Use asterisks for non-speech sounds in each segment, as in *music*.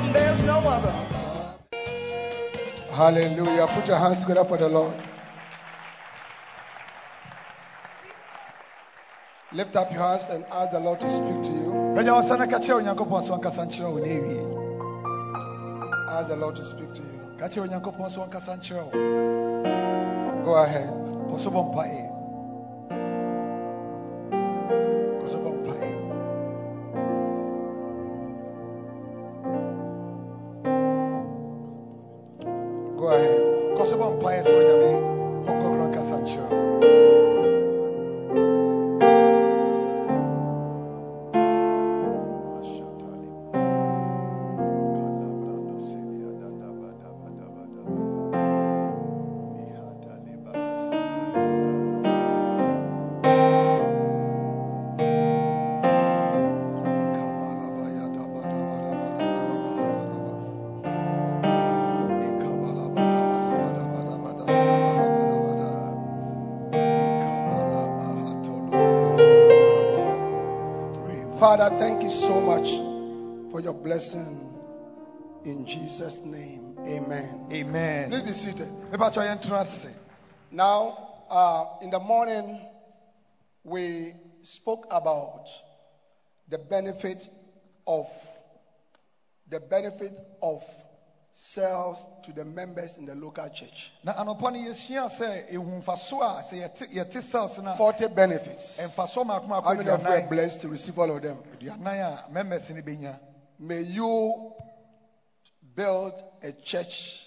Above him, there's no other. Hallelujah. Put your hands together for the Lord. Lift up your hands and ask the Lord to speak to you. Pagya wo nsa na ka kyerɛ Onyankopɔn so ɔnkasa nkyerɛ wo na ewie. Ask the Lord to speak to you. Ka kyerɛ Onyankopɔn so ɔnkasa nkyerɛ wo. Go ahead. In Jesus' name, amen. Amen. Please be seated. Mepakyɛ yɛntena ase. Now, uh, in the morning, we spoke about the benefit of the benefit of cells to the members in the local church. Na anɔpa no yɛsua sɛ ɛhu mfaso a sɛ yɛte yɛte cells no 40 benefits. mfaso maako maako How many of you are blessed to receive all of them? aduanan a members bɛnya. May you build a church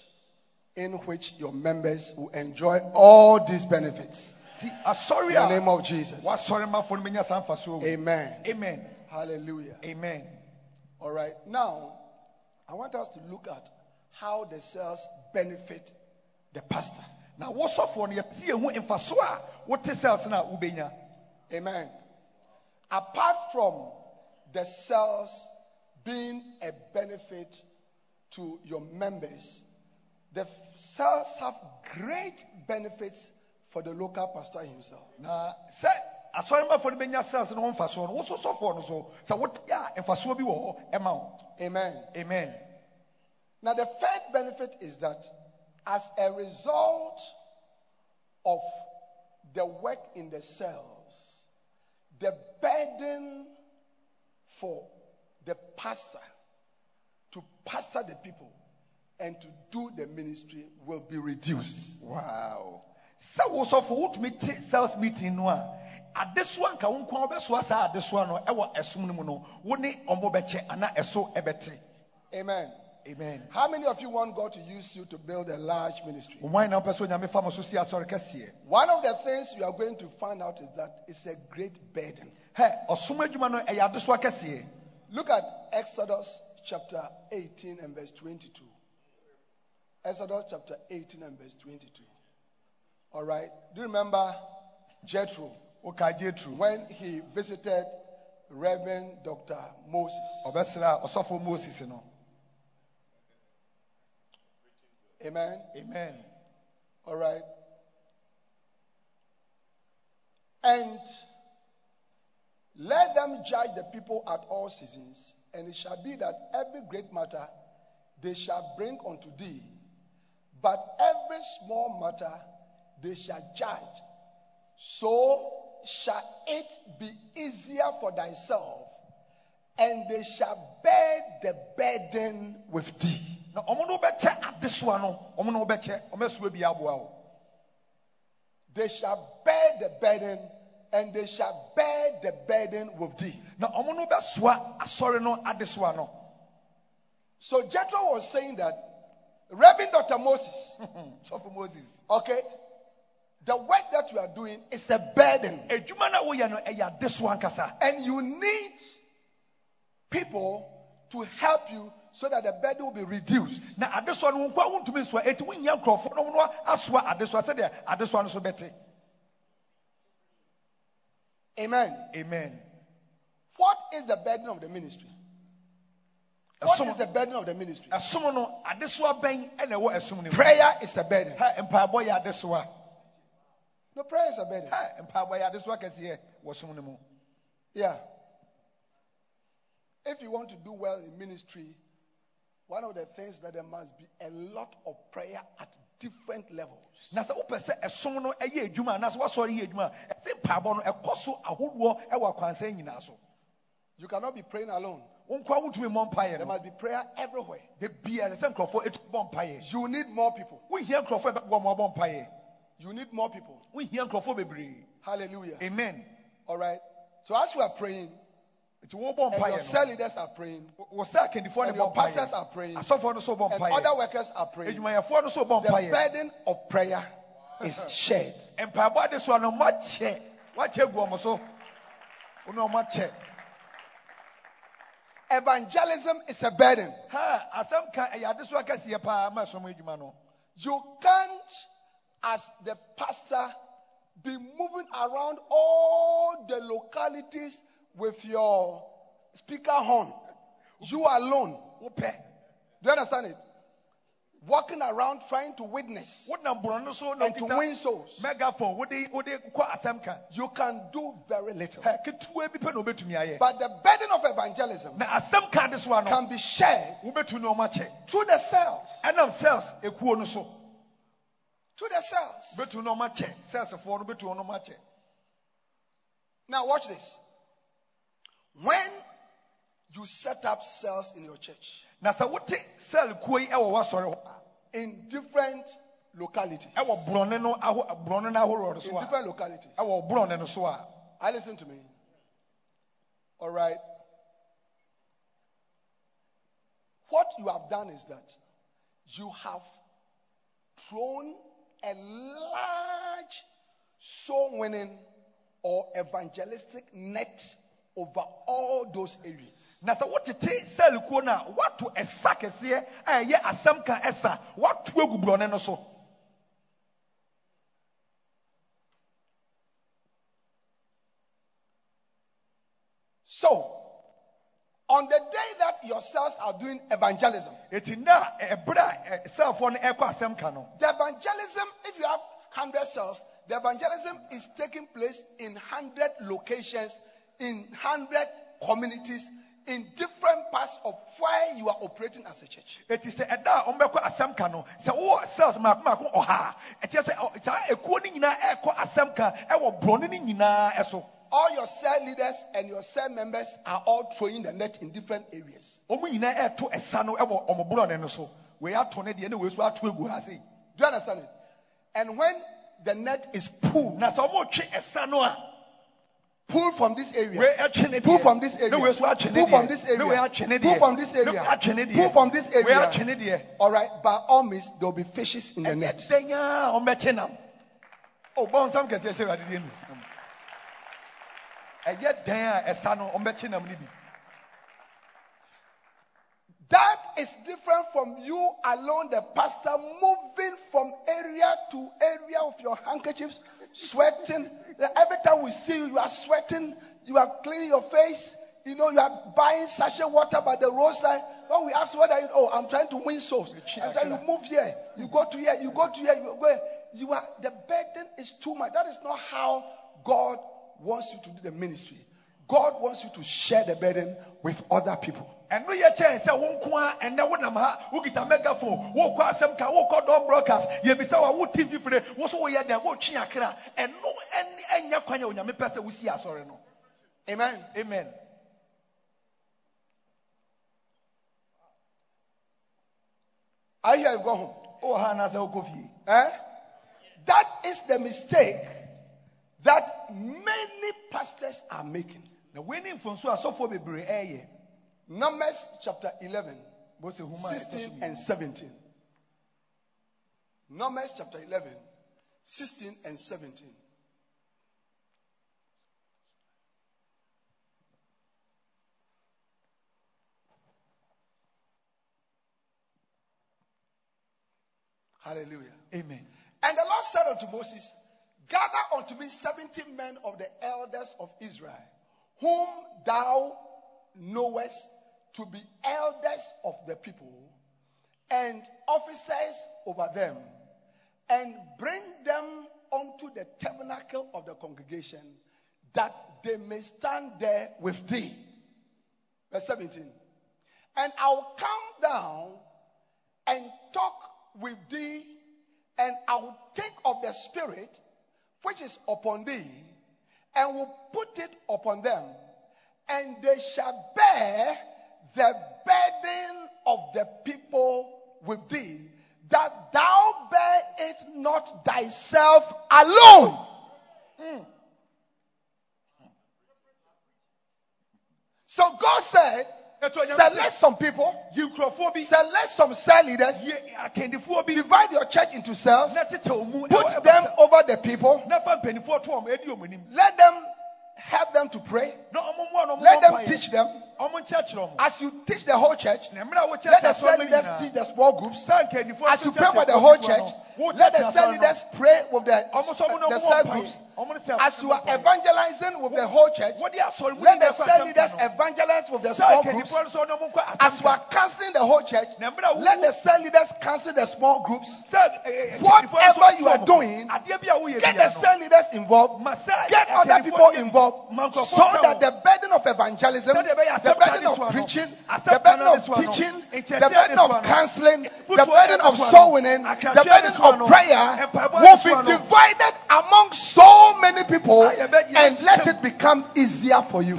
in which your members will enjoy all these benefits. Si In the name of Jesus. wasɔre mafo no bɛnya saa mfaso wɔ. Amen. Amen. Hallelujah. Amen. All right. Now, I want us to look at how the cells benefit the pastor. Now, what's no yɛte yɛn ho mfaso a wote cells no a wobɛnya. Amen. Apart from the cells being a benefit to your members, the cells have great benefits for the local pastor himself. Na sɛ asɔremafo no bɛnya cells no ho mfasoɔ no so sɛ wote a mfasoɔ bi wɔ hɔ ɛma wo. Amen. Amen. Now, the third benefit is that as a result of the work in the cells, the burden for the pastor to pastor the people and to do the ministry will be reduced. Wow. Sɛ wosɔfo wotumi te cells meeting no a adesoa nka wo nko wobɛsoa saa adesoa no ɛwɔ ɛsom no mu no wo ne ɔmo bɛkyɛ anaa ɛso ɛbɛte. Amen. Amen. How many of you want God to use you to build a large ministry? Wɔn na wopɛ sɛ onyame fa mo so si asɔre kɛseɛ. One of the things you are going to find out is that it's a great burden. Hɛ ɔsom adwuma no ɛyɛ adesoa kɛseɛ. Look at Exodus chapter 18 and verse 22. Exodus chapter 18 and verse 22. All right. Do you remember Jethro Woka Jethro. when he visited Reverend Dr. Moses? Ɔbɛsrɛ a ɔsɔfo Moses no. Amen. Amen. All right. And let them judge the people at all seasons, and it shall be that every great matter they shall bring unto thee, but every small matter they shall judge. So shall it be easier for thyself, and they shall bear the burden with thee. Na ɔmo no bɛkyɛ adesoa no ɔmo na wɔbɛkyɛ ɔmo asua bi aboa They shall bear the burden, and they shall bear the burden with thee. na ɔmo no asɔre no adesoa no So Jethro was saying that, Reverend Dr. Moses, *laughs* sɔfo moses okay, the work that you are doing is a burden, adwuma no a woyɛ no ɛyɛ adesoa nkasa and you need people to help you so that the burden will be reduced. na adesoa no wo nkoa wontumi nsoa eti wonya nkurɔfoɔ no adesoa sɛdeɛ adesoa no so Amen. amen What is the burden of the ministry? What is the burden of the ministry? ɛsom no adesoa bɛn ɛna ɛwɔ ɛsom no mu Prayer is a burden. ha mpaebɔ yɛ adesoa No, prayer is a burden. ha mpaebɔ yɛ adesoa kɛseɛ wɔ som no mu Yeah. If you want to do well in ministry, one of the things that there must be a lot of prayer at different levels. na sɛ wopɛ sɛ ɛsom no ɛyɛ adwuma anaasɛ woasɔre yɛ adwuma a ɛsɛ mpaebɔ no ɛkɔ so ahodoɔ ɛwɔ akwansa nyinaa so You cannot be praying alone. wo nkoa mmɔ mpaeɛ There no must be prayer everywhere. da bia ɛsɛ sɛ nkurɔfoɔ ɛtumi bɔ mpaeɛ You need more people. wohia nkurɔfoɔ a ɛbɛboa ma wɔbɔ mpaeɛ You need more people. wohia nkurɔfoɔ bebree Hallelujah. amen All right. So as we are praying, and your cell leaders are praying, wo sɛ akandifoɔ and your pastors are praying, asɔfoɔ no so bɔ and other workers are praying, adwumayɛfoɔ no so bɔ the burden of prayer is *laughs* shared. mpaebɔ adesoa no moakyɛ woakyɛ gu ɔmo so. Wo ne ɔmo akyɛ Evangelism is a burden. ha asɛm ka ɛyɛ adesoa kɛseɛ paa ma ɛsom adwuma no. You can't, as the pastor, be moving around all the localities with your speaker horn. You alone. Do you understand it? Walking around trying to witness wonam borɔ no so and to win souls. megaphone wode wode kɔ asɛm ka You can do very little. Ha, ketewa bi pɛ na wobɛtumi ayɛ But the burden of evangelism na asɛm ka can be shared wobɛtumi ne ɔmo akyɛ through the cells. ɛnam cells ekuo no so Through the cells. wobɛtumi ne ɔmo akyɛ cellsfoɔ no wobɛtumi ne ɔmo akyɛ Now, watch this. When you set up cells in your church. Na sɛ wote cell kuo yi ɛwɔ w'asɔre hɔ. In different localities, ɛwɔ borɔne no aho borɔne no ahoroɔ in so a. different localities, ɛwɔ borɔne no so a. I listen to me. All right. What you have done is that you have thrown a large soul winning or evangelistic net over all those areas. na sɛ wotete cell kuo no a woato ɛsa kɛseɛ a ɛyɛ asɛm ka ɛsa woato agu borɔne no so So, on the day that your cells are doing evangelism, eti na eh, ɛberɛ a eh, ɛ, cellfoɔ no ɛkɔ asɛm ka no the evangelism, if you have 100 cells, the evangelism is taking place in 100 locations, in 100 communities, in different parts of where you are operating as a church. sɛ ɛda a ɔmbɛkɔ asɛm ka no sɛ wowɔ cells mako mako ɔha a ɛkyerɛ sɛ ɔ- saa ekuo no nyinaa ɛkɔ asɛm ka ɛwɔ borɔne no nyinaa ɛso All your cell leaders and your cell members are all throwing the net in different areas. ɔmo nyinaa ɛɛto ɛsa no ɛwɔ ɔmo borɔne no so wei ato ne deɛ ne wei so ato egu ha sei Do you understand it? And when the net is pulled, na sɛ ɔmo twe ɛsa no a pull from this area. wei ɛtwe ne deɛ Pull from this area. ne wei so atwe Pull from this area. Pull from this area. wei atwe ne deɛ Pull from this area. atwe ne deɛ All right, by all means, there will be fishes in the net. ɛdɛn a ɔmbɛkye nam o bɔn nsɛm kɛseɛ hyɛ ɛwɛde deɛ nu ɛyɛ dɛn a ɛsa no ɔmbɛkye nam That is different from you alone, the pastor, moving from area to area of your handkerchiefs, sweating. Every time we see you, you are sweating, you are cleaning your face. You know, you are buying sachet water by the roadside. When we ask whether you, oh, I'm trying to win souls. I'm trying to move here. You go to here, you go to here, you go here. You are, the burden is too much. That is not how God wants you to do the ministry. God wants you to share the burden with other people. ɛno yɛ kyɛn sɛ wo nko a ɛnɛ wonam ha wokita megaphone wokɔ asɛm ka wokɔ dɔm broadcast yɛbisa wo a wo tv fire wo so woyɛ dɛn wotwe akra ɛno ɛn- ɛnyɛ kwan a onyame pɛ sɛ wosi asɔre no Amen. amen I hear you go home. wowɔ ha anaasɛ wokɔ fie Eh? That is the mistake that many pastors are making. Na wei ne mfonso asɔfoɔ bebree ɛɛyɛ Numbers chapter 11, mose homa a ɛtɔ so 16 and 17. Numbers chapter 11, 16 and 17. Hallelujah. amen And the Lord said unto Moses, Gather unto me seventy men of the elders of Israel, whom thou knowest to be elders of the people, and officers over them, and bring them unto the tabernacle of the congregation, that they may stand there with thee. Verse 17. And I'll come down and talk with thee, and I'll take of the Spirit which is upon thee, and will put it upon them, and they shall bear the burden of the people with thee, that thou bear it not thyself alone. Mm. So God said, select some people, select some cell leaders, yi akandifoɔ bi. Divide your church into cells, na kyekyɛ wɔn mu put them over the people, na fa mpanimfoɔ to wɔn edi wɔn anim. Let them help them to pray, na ɔmo mu a na ɔmo let them teach them. ɔmo nkyerɛkyerɛ wɔn As you teach the whole church, na mmerɛ a let the cell leaders teach the small groups. As you pray for the whole church, let the cell leaders pray with the, Ɔmo nso ɔmo na the cell groups. mpaeɛ. Ɔmo ne sɛ- As you are ɔmo bɔ mpaeɛ. evangelizing with the whole church, Wɔde asɔre mu let the cell leaders evangelize with the small groups. nkandifoɔ nso na ɔmo nkɔ As you are counseling the whole church, Na mmerɛ a let the cell leaders counsel the small groups. Eh, eh, Whatever you are doing, adeɛ bi a woyɛ Get the cell leaders involved. Get other people involved so that the burden of evangelism, the burden of preaching, the burden of teaching, the burden of counseling, the burden of soul winning, the burden of prayer will be divided among so many people and let it become easier for you.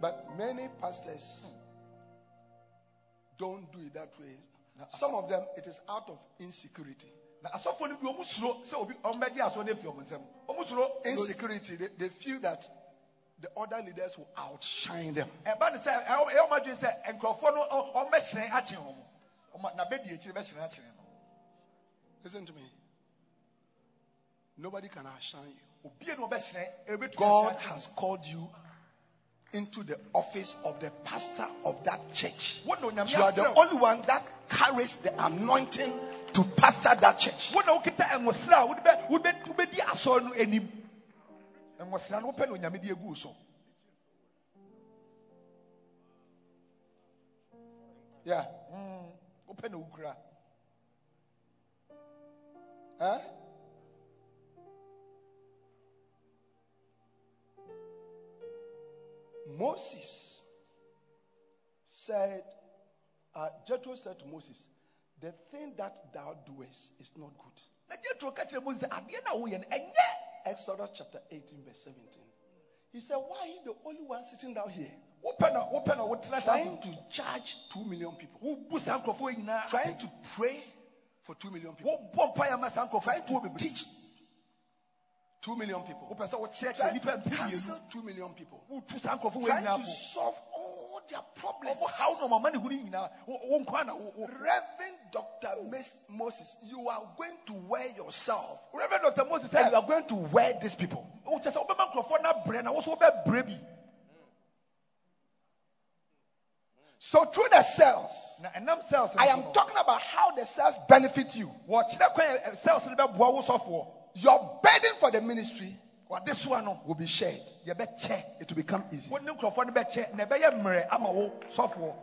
But many pastors don't do it that way. Some of them, it is out of insecurity. na asɔfoɔ no bi ɔmo suro sɛ obi ɔmo bɛgye asɔ no afi ɔmo nsam ɔmo suro Insecurity, they, they feel that the other leaders will outshine them. ɛba ne sɛ ɛwɔ ɛwɔ ɔmo adwene sɛ nkurɔfoɔ no ɔ- ɔmo bɛhyerɛn akyere wɔn ɔmo na bɛdi akyire bɛhyerɛn akyere no Listen to me. Nobody can outshine you. obi a na ɔbɛhyerɛn ɛbɛtumi God has called you into the office of the pastor of that church. wo na onyame You are the only one that carries the anointing to pastor that church. wo na wokita ɛnwosra Moses said, uh, Jethro said to Moses, The thing that thou doest is not good. na gyetro ka kyerɛ mu adeɛ no a woyɛ no ɛnyɛ Exodus chapter 18, verse 17. He said, Why are you the only one sitting down here wopɛ na wopɛ na wotena trying saa to charge 2 million people? wobu saa nkurɔfoɔ nyinaa Trying to pray for 2 million people? wobɔ mpaeɛ ama saa Trying to teach 2 million people? wopɛ sɛ wokyerɛkyerɛ Trying nnipa to mpe cancel 2 million people? wotu saa nkurɔfoɔ wɔ Trying nyinaa to solve all their problems. ɔmo haw no ɔmama ne hu no nyinaa wo wo nkwa na wo- wo- Reverend Dr. Moses, you are going to wear yourself reverend dr moses and you are going to wear these people. wokyɛ sɛ wobɛma nkurɔfoɔ no abrɛ na wo so wobɛbrɛ bi So, through the cells, na ɛnam cells I am talking about how the cells benefit you. kwan a ɛ- cells no bɛboa wo sɔfoɔ Your burden for the ministry wɔde this one will be shared, it will become easy. wo ne nkurɔfoɔ no bɛkyɛ na ɛbɛyɛ mmerɛ ama wo sɔfoɔ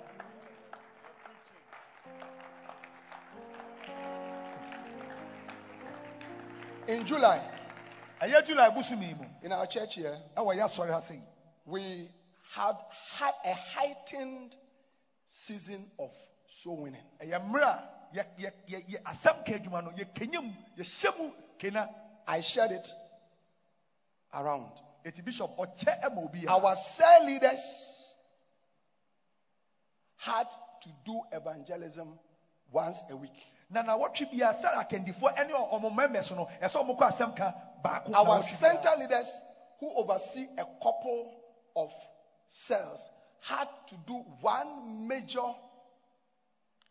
In July, ɛyɛ july bosome yi mu in our church here, ɛwɔ yɛ asɔre ha sɛ we had a heightened season of soul winning. Kena I shared it around. eti bishop ɔkyɛ ɛma obi yɛ Our cell leaders had to do evangelism once a week. na na wɔtwe bia sɛ akandifoɔ ɛne ɔmo members no ɛsɛ ɔmo kɔ asɛm ka baako Our center leaders, who oversee a couple of cells, had to do one major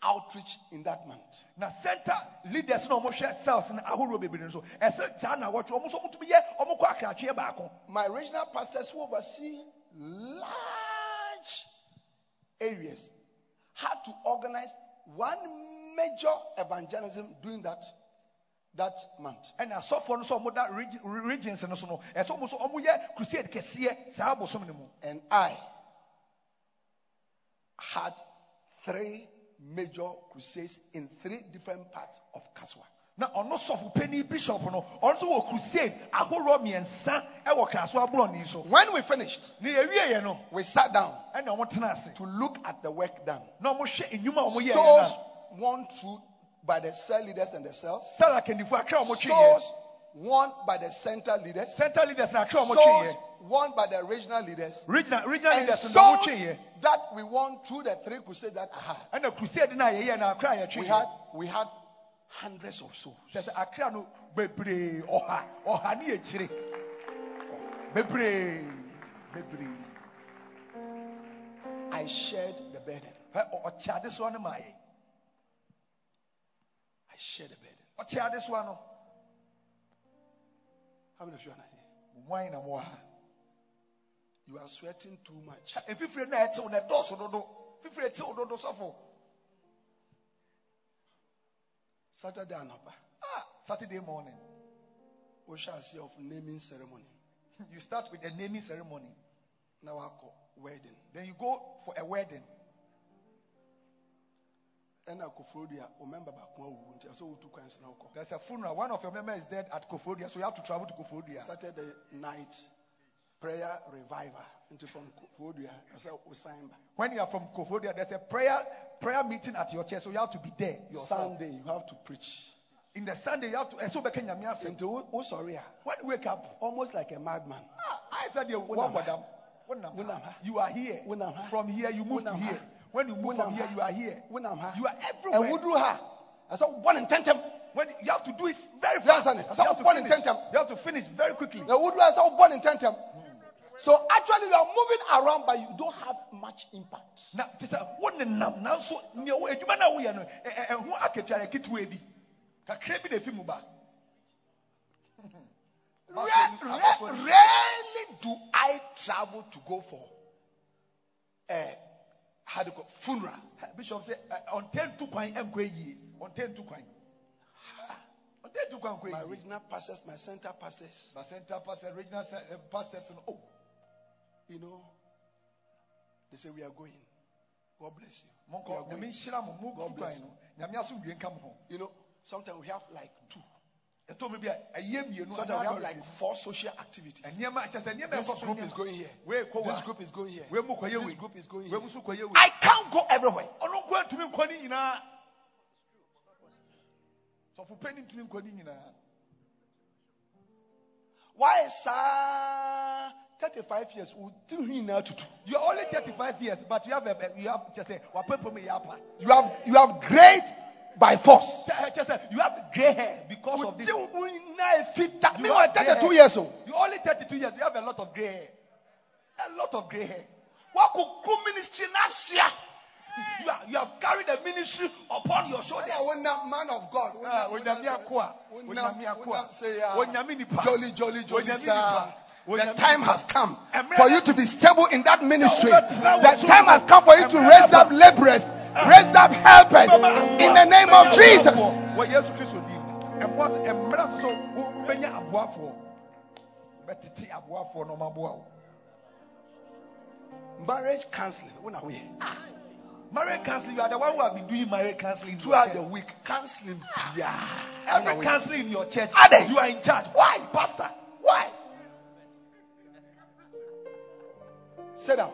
outreach in that month. na center leaders na ɔmo hwɛ cells no ahorow bebree no so ɛsɛ saa na wɔtwe ɔmo nso ɔmo tumi yɛ ɔmo kɔ akratwe baako My regional pastors, who oversee large areas, had to organize one major evangelism during that, that month. asɔfoɔ no nso ɔmo da regi- regions no so no ɛsɛ ɔmo nso ɔmo yɛ crusade kɛseɛ saa abosom no mu And I had three major crusades in three different parts of Kasoa. na ɔno sɔfo panyin bishop no ɔno nso wɔ crusade ahorow mmiɛnsa ɛwɔ kraso aborɔni so When we finished, ne yɛwie yɛ no we sat down ɛna ɔmo tena ase to look at the work done. na ɔmo hwɛ enyuma ɔmo yɛ Souls won through by the cell leaders and the cells. na sara akandifo akra ɔmo twe Souls won by the center leaders. center leaders na ɔmo twe Souls yɛ won by the regional leaders. regional regional And leaders souls that we won through the three crusades that I had. ɛna crusade na yɛyɛ na akra yɛ twe We had we had hundreds of souls. sɛ akra no bebree ɔha ɔha ne yɛkyire bebree bebree I shared the burden. Ɔkyɛ adesoa no maa yɛ I shared the burden. ɔkyɛ adesoa no How many of you are here? mo wan na mo wɔ You are sweating too much. efifire na ɛtew na ɛdɔɔso dodo fifire tew dodo sɔfo Saturday anapa. ah saturday morning We shall see of naming ceremony. you start with a naming ceremony Now I call wedding. then you go for a wedding And I call dia remember back one wound. So we took na call. there's a funeral one of your members is dead at koforidua so you have to travel to koforidua Saturday night prayer revival into from said we sign back. when you are from koforidua there's a prayer prayer meeting at your church so you have to be there yourself. Sunday you have to preach. in the sunday you have to ɛsɛ wobɛka nyame asɛm Into oh sorry. ah, when you wake up Almost like a madman. ah, I said you ha. madam Wonam Wonam ha. ha. you are here from here you move to here when you move from here you are here When I'm here. you are everywhere And we do her. I said one in ten when you have to do it very fast? I you have, to one in finish. ten them. you have to finish very quickly The wood I said one in ten them. So actually you are moving around but you don't have much impact. na te sɛ wo nenam nanso nea wo adwuma no a bi na ɛfi ba *laughs* Rare- rare- Rarely do I travel to go for a how do you call funeral. bishop sɛ ɛ, ɔntɛ ntu kwan ɛnkɔ yie ɔntɛ ntu kwan ɔntɛ ntu kwan My nkɔ yie regional pastors, my center pastors, na center pastor regional ce- eh, pastors oh you know, they say we are going. God bless you. We are going. nhyira mo mo God bless kwan no nyame aso wie nka mo ho You know, sometimes we have like two. Ɛtɔ mi bi a ɛyɛ mmienu Sometimes we have like four social activities. nneɛma kyɛ sɛ nneɛma This so group is going here. This group is going here. wei mu kɔ yɛ This group is going here. mu so kɔ yɛ I can't go everywhere. ɔno nko ntumi nkɔ ne nyinaa sɔfo pɛ ne ntumi nkɔ ne nyinaa Why uh, 35 years? we still here now to do. you are only thirty five years but you have a you have just a, wapɛpɛ mu yɛ apa You have you have grade by force. kyɛ kyɛ sɛ you have grey hair because of this Me You were have grey 32 years old. you only thirty two years you have a lot of grey hair a lot of grey hair What could ministry last year? you are you have carried the ministry upon your shoulders. man of God. Ah, onyame akoa onyame akoa onyame nipa Jolly, jolly, jolly, Onyame sir. The time has come for you to be stable in that ministry. The time has come for you to raise up laborers, raise up helpers in the name of Jesus. wɔ yesu kristo di ɛmoa mmerɛ so wo- wobɛnya aboafoɔ bɛtete aboafoɔ na ɔmaboa wo Marriage counseling. When are we? marriage counseling you are the one who have been doing marriage counseling Throughout the week, counseling. Yeah. every counseling in your church they? you are in charge why pastor Why? Sit down.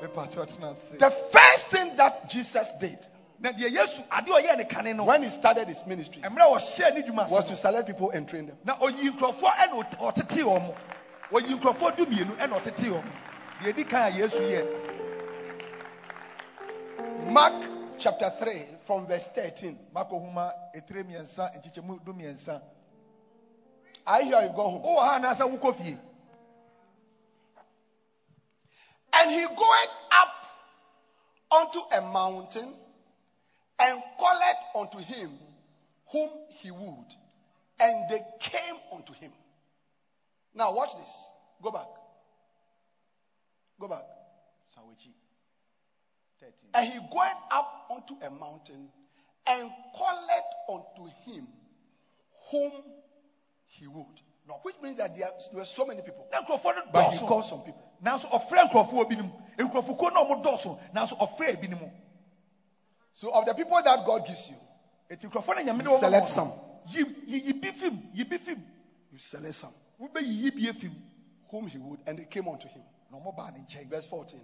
The first thing that Jesus did na deɛ yesu adeɛ a ɔyɛɛ ne kane no. when he started his ministry mmerɛ a wɔhyɛɛ ne dwuma was to select people and train them. na ɔyi nkurɔfoɔ ɛna ɔt- ɔtetee wɔn ɔyi nkurɔfoɔ du mmienu ɛna ɔtetee wɔn deɛ edi kan a yesu yɛ Mark chapter 3 from verse 13. mako homa etire mmiɛnsa nkyekyɛmu du mmiɛnsa I hear you go home. Oh, And he goeth up unto a mountain and called unto him whom he would. And they came unto him. Now watch this. Go back. Go back. sawechi 13 And he went up unto a mountain and called unto him whom he would. Now, which means that there, were so many people, but he called some people. Nanso ɔfrɛ nkurɔfoɔ binom. Nkurɔfokuo na ɔmo dɔɔso nanso ɔfrɛ binom So, of the people that God gives you, eti nkurɔfoɔ na nyame de wɔn select some. yi yi yi bi fim yi bi fim. You select some. Wobɛyiyi bie fim. Whom he would, and they came unto him. na ɔmo baa ne nkyɛn. Verse 14.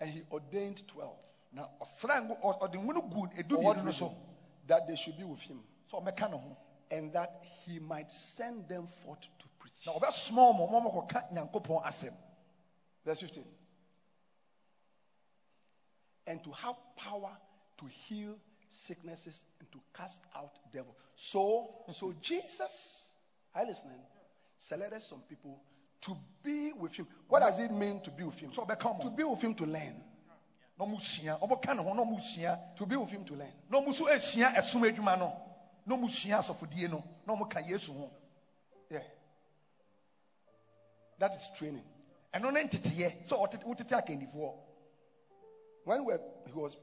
And he ordained 12 na ɔsra ngo ɔde ngono gu edu mmienu no so. that they should be with him, sɛ ɔmɛka ne ho. And that he might send them forth to. Na ɔbɛsoma ɔmo ɔmo ɔmo kɔka nyankopɔn asɛm Verse 15. And to have power to heal sicknesses and to cast out devils. So, so Jesus, are you listening? Selected some people to be with him. What does it mean to be with him? sɛ ɔbɛka To be with him to learn. na ɔmo sua ɔmo ka ne ho na ɔmo sua To be with him to learn. na ɔmo nso esua ɛsom no na ɔmo sua asɔfodie no na ɔmo ka yesu ho Yeah. That is training. ɛno ne nteteyɛ sɛ ɔtete wotete akandifoɔ When we he was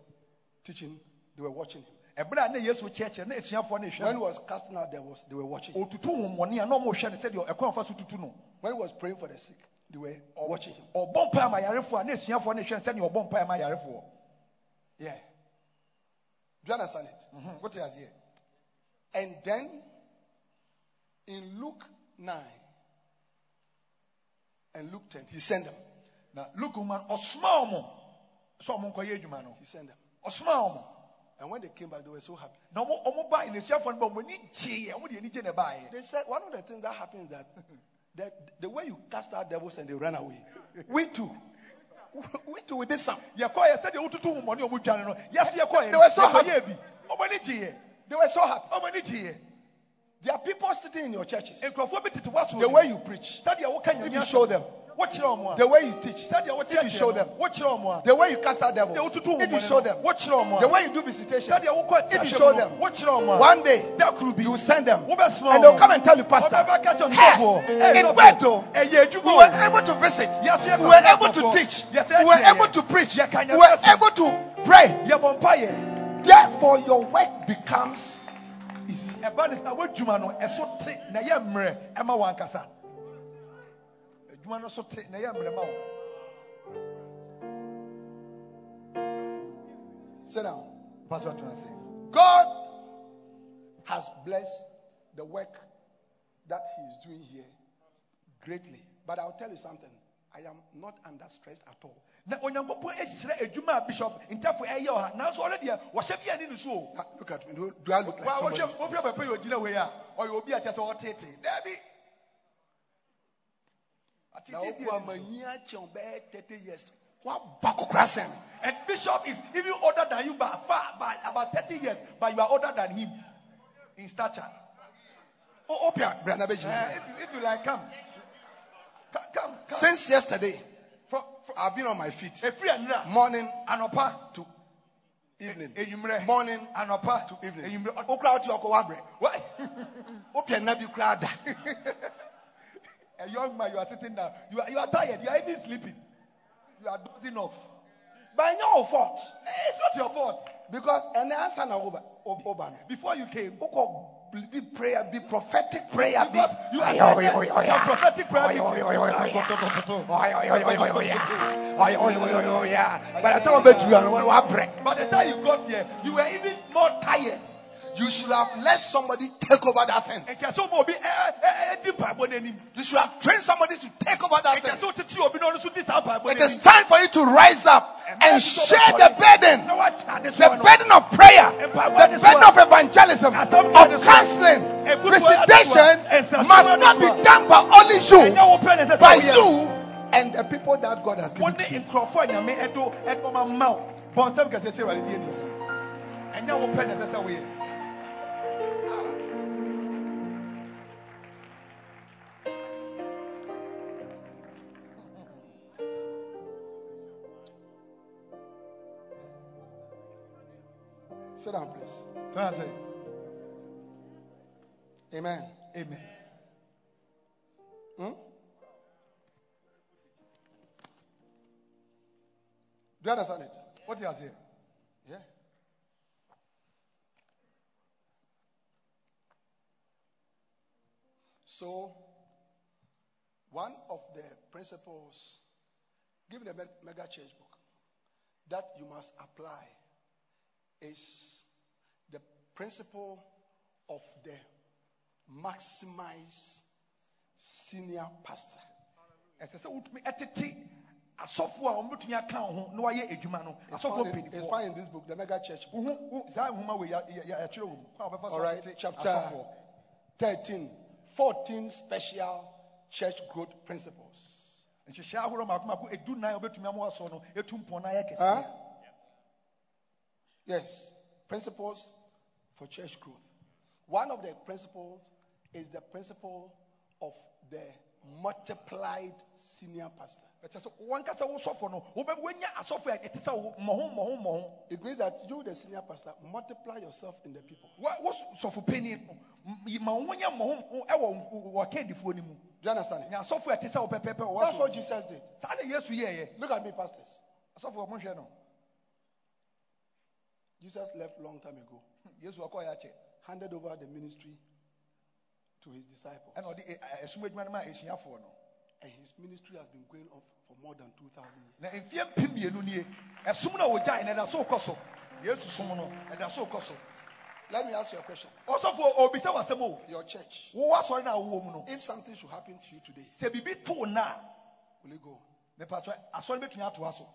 teaching, they were watching him. ɛberɛ a na yesu kyerɛkyerɛ na esuafoɔ no When he was casting out devils, they were watching him. otutu honhommɔne a na ɔmo hwɛ no sɛdeɛ ɛkwan fa so tutu no When he was praying for the sick, they were watching him. ɔbɔ mpae ama yarefoɔ a na esuafoɔ no ehwɛ no sɛdeɛ ɔbɔ mpae ama yarefoɔ Yeah. Do you understand it? Mhm, wote here? And then in Luke 9 and Luke 10, he sent them. na luke ma no ɔsoma ɔmo sɛ ɔmo nkɔyɛ adwuma no He sent them. ɔsoma ɔmo And when they came back, they were so happy. na ɔmo ɔmo ba esuafoɔ no ba ɔmo ani gyeeɛ ɔmo de ani gye na ɛbaeɛ They said one of the things that happened is that *laughs* the, the way you cast out devils and they ran away, *laughs* we too. *laughs* We too, we did some. yɛkɔɛ sɛdeɛ wotutu honhommɔne a ɔmo dwane no yɛso yɛkɔɛ They were so bi ɔmo ani gyeeɛ They were so happy. ɔmo ani gyeeɛ There are people sitting in your churches. nkurɔfoɔ bi tete waso The way you preach, if you show them, wokyerɛ ɔmo a. The way you teach, if you show them, no wokyerɛ ɔmo the way you cast out devils, if you show them, the way you do wokɔ if you show them, no, wokyerɛ ɔmo a. One day you will send them, and they'll come and tell you, Pastor, hey, ɔsɔfoɔ, "Hey, it's sɔfoɔ, worked though. We were able to visit. We were able to teach. We were able to preach. We were able to pray. Therefore, your work becomes easy. ɛba ne sɛ woadwuma no ɛso te na ɛyɛ mmerɛ ɛma wo ankasa adwuma no so te na ɛyɛ mmerɛ ma wo Sit down. Mpakyɛ ɔtena ase. God has blessed the work that He is doing here greatly. But I'll tell you something. I am not under stress at all. na onyankopɔn ahyira adwuma a bishop ntafo ɛyɛ wɔ ha nanso ɔno deɛ wɔhyɛ bi ani so o Look at me. Do, I look like somebody? wɔhwɛ wɔhwɛ papa yi ogyina wei a ɔyɛ obi a kyɛ sɛ ɔtete daabi Na Atete bi woku ani so. amanyi akyɛn bɛyɛ 30 years. Waba kokora sɛn. and bishop is even older than you by far by about thirty years but you are older than him in stature O- Opia, Brana eh, if you if you like come come come. Since yesterday, from from I've been on my feet. Morning anɔpa to evening. Morning anɔpa to evening. Okra oti oko wabre. Why? *laughs* Opia nabi kra da. *laughs* a young man you are sitting down you are you are tired you are even sleeping you are dozing off By your fault. Eh, it's not your fault Because an answer na oba oba. before you came be prayer, be prophetic prayer, be you are Ayo, oyo, oyo, your yeah. prophetic prayer. By the time you got here, you were even more tired. You should have let somebody take over that thing. You should have trained somebody to take over that thing. sɛ wotete obi na ɔno nso di saa mpaebɔ It is time for you to rise up and share the burden. Na wakyɛ ade so The burden of prayer, the burden of evangelism, of counseling, visitation must not be done by only you, wo pɛ na ɛsɛ sɛ by you and the people that God has given you. Sit down, please. Ase. Amen. Amen. Hmm? Do you understand it? What you are saying? Yeah. So, one of the principles given the mega church book that you must apply is the principle of the maximize senior pastor. ɛsɛ sɛ wotumi ɛtete asɔfoɔ a wɔbɛtumi aka wo ho na wayɛ adwuma no asɔfoɔ found, in, it's found in this book, the mega church book. wo saa nhoma wei yɛ- yɛ- yɛ- yɛkyerɛ wɔ mu kwan wɔbɛfa so All right, atete chapter 13, 14 special church growth principles. nhyehyɛ ahorow mako mako edu nan a wɔbɛtumi ama wɔaso no etu mpɔn na ayɛ kɛseɛ Yes, principles for church growth. One of the principles is the principle of the multiplied senior pastor. It means that you, the senior pastor, multiply yourself in the people. wo wo sɔfo panyin no m- yi- ma wo ho nyɛ mmɔho mmɔho ɛwɔ wo- wɔ kɛndifoɔ no mu Do you understand it? nya asɔfo a ɛte sɛ wo pɛpɛɛpɛ wɔ That's what Jesus did. saa na yesu Look at me, pastors. asɔfo ɔmo hwɛ no Jesus left long time ago, hmm. yesu yɛ akyɛ handed over the ministry to his disciples. asuafoɔ eh, eh, no. And his ministry has been going on for more than 2,000 years. na mfie mpem mmienu nie. Ɛsom no a wɔgyae no ɛda so kɔ so yesu som no ɛda so kɔ so Let me ask you a question. ɔsɔfo obisa w'asɛm o Your church, wowɔ asɔre no a wowɔ mu no if something should happen to you today, sɛ biribi too no a will you go? asɔre bɛtumi atoa so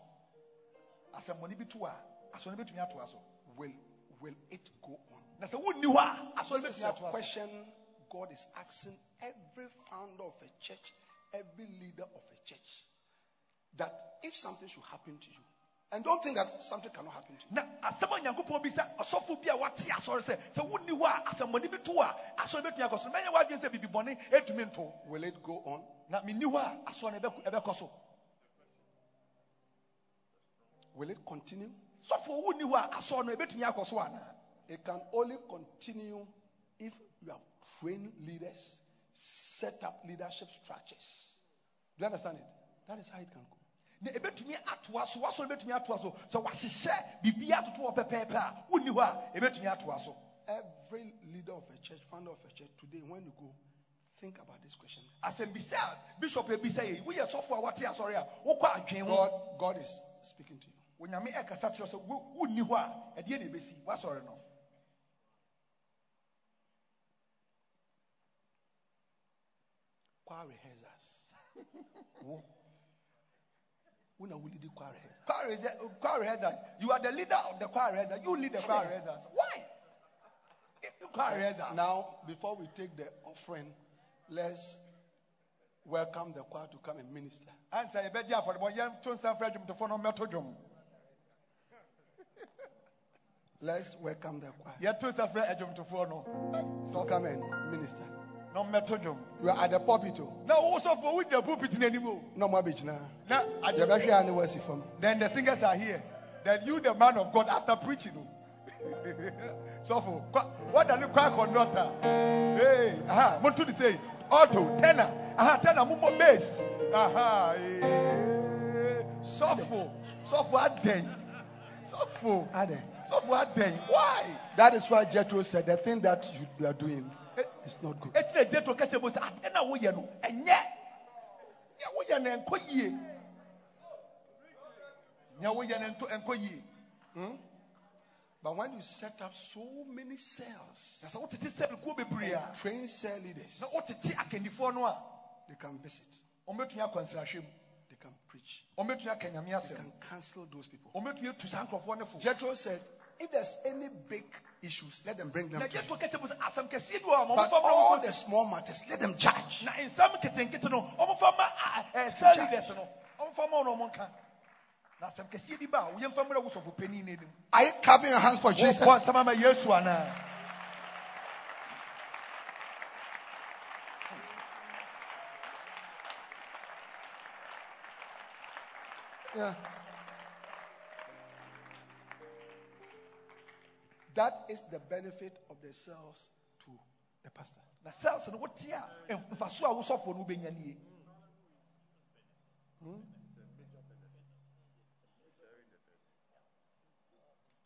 asɛmmɔne bi to a asɔre bɛtumi atoa so Will, will it go on? na sɛ wonni hɔ a asɔre This is a question God is asking every founder of a church, every leader of a church. That if something should happen to you, and don't think that something cannot happen to you. na asɛm a nyankopɔn bi sɛ ɔsɔfo bi a wate asɔre sɛ sɛ wonni hɔ a asɛmmɔne bi to a asɔre bɛtumi akɔ so mɛnyɛ w'adwene sɛ bibibɔne ɛtumi nto Will it go on? na menni hɔ a asɔre no ɛbɛk- ɛbɛkɔ so Will it continue? Sɔfo wonni hɔ a no ɛbɛtumi akɔ so It can only continue if you have trained leaders, set up leadership structures. Do you understand it? That is how it can go. na atoa so w'asɔre bɛtumi atoa so sɛ wahyehyɛ biribi atoto hɔ pɛpɛɛpɛ a wonni hɔ a ɛbɛtumi atoa so Every leader of a church, founder of a church, today, when you go, think about this question. asɛmbisa a bishop ebisa yɛ woyɛ sɔfo a wate asɔre a wokɔ adwen ho God, God is speaking to you. Onyame ɛkasa kyerɛ sɛ wo- wonni hɔ a ɛdeɛ na ɛbɛsi w'asɔre no Choir rehearsals. *laughs* Wo. Una will lead the choir rehearsal. choir rehearsal choir rehearsal you are the leader of the choir rehearsal you lead the choir *laughs* rehearsals why choir rehearsals Now, before we take the offering, let's welcome the choir to come and minister. ansa yɛbɛgye afɔrebɔ yɛnto nsa mfrɛ adwomtofoɔ no mmɛto dwom Let's welcome the choir. yɛto nsa frɛ adwomtofoɔ no So come and minister. na ɔmmɛto dwom You are at the pulpit. oh. na wo sɔfoɔ wogyina pulpit n'anim o No more bitch now. na You adwom- better hear any words from. Then the singers are here. Then you, the man of God, after preaching. *laughs* so for what does the choir conductor? Hey, aha, Montu say alto, tenor, aha, tenor, mumo bass, aha, eh, sofo, sofo sofo, Ade. sofo aden. Why? That is why Jethro said the thing that you are doing eh, is not good. Eti na jeto kɛse mo sɛ aden na woyɛ no ɛnyɛ, ya woyɛ no ɛnkɔ yie, ya woyɛ no ɛnto- ɛnkɔ yie. Hmm? But when you set up so many cells, na sɛ wotete sɛl kuo bebree a and train cell leaders, na wotete akandifoɔ no a they can visit, preach, they can cancel those people. ɔmbɛtumi atu saa nkurɔfoɔ no fo Jethro said, if there's any big issues, let them bring them to me. gye to ka kyɛ mu sɛ asɛm kɛseɛ bi wɔ a ma But all the small matters, let them judge. na nsɛm nketenkete no ɔmfa ma a- a- sɛ leaders no ɔmfa ma wo na ɔmo nka na asɛm kɛseɛ bi ba a woyɛmfa mmrɛ wo sɔfo panin no anim Are you clapping your hands for Jesus? wokɔ nsɛm ama yesu anaa Yeah. That is the benefit of the cells to the pastor. na cells no wote eh, a mf- mfaso a wosɔfoɔ no wobɛnya nie hmm?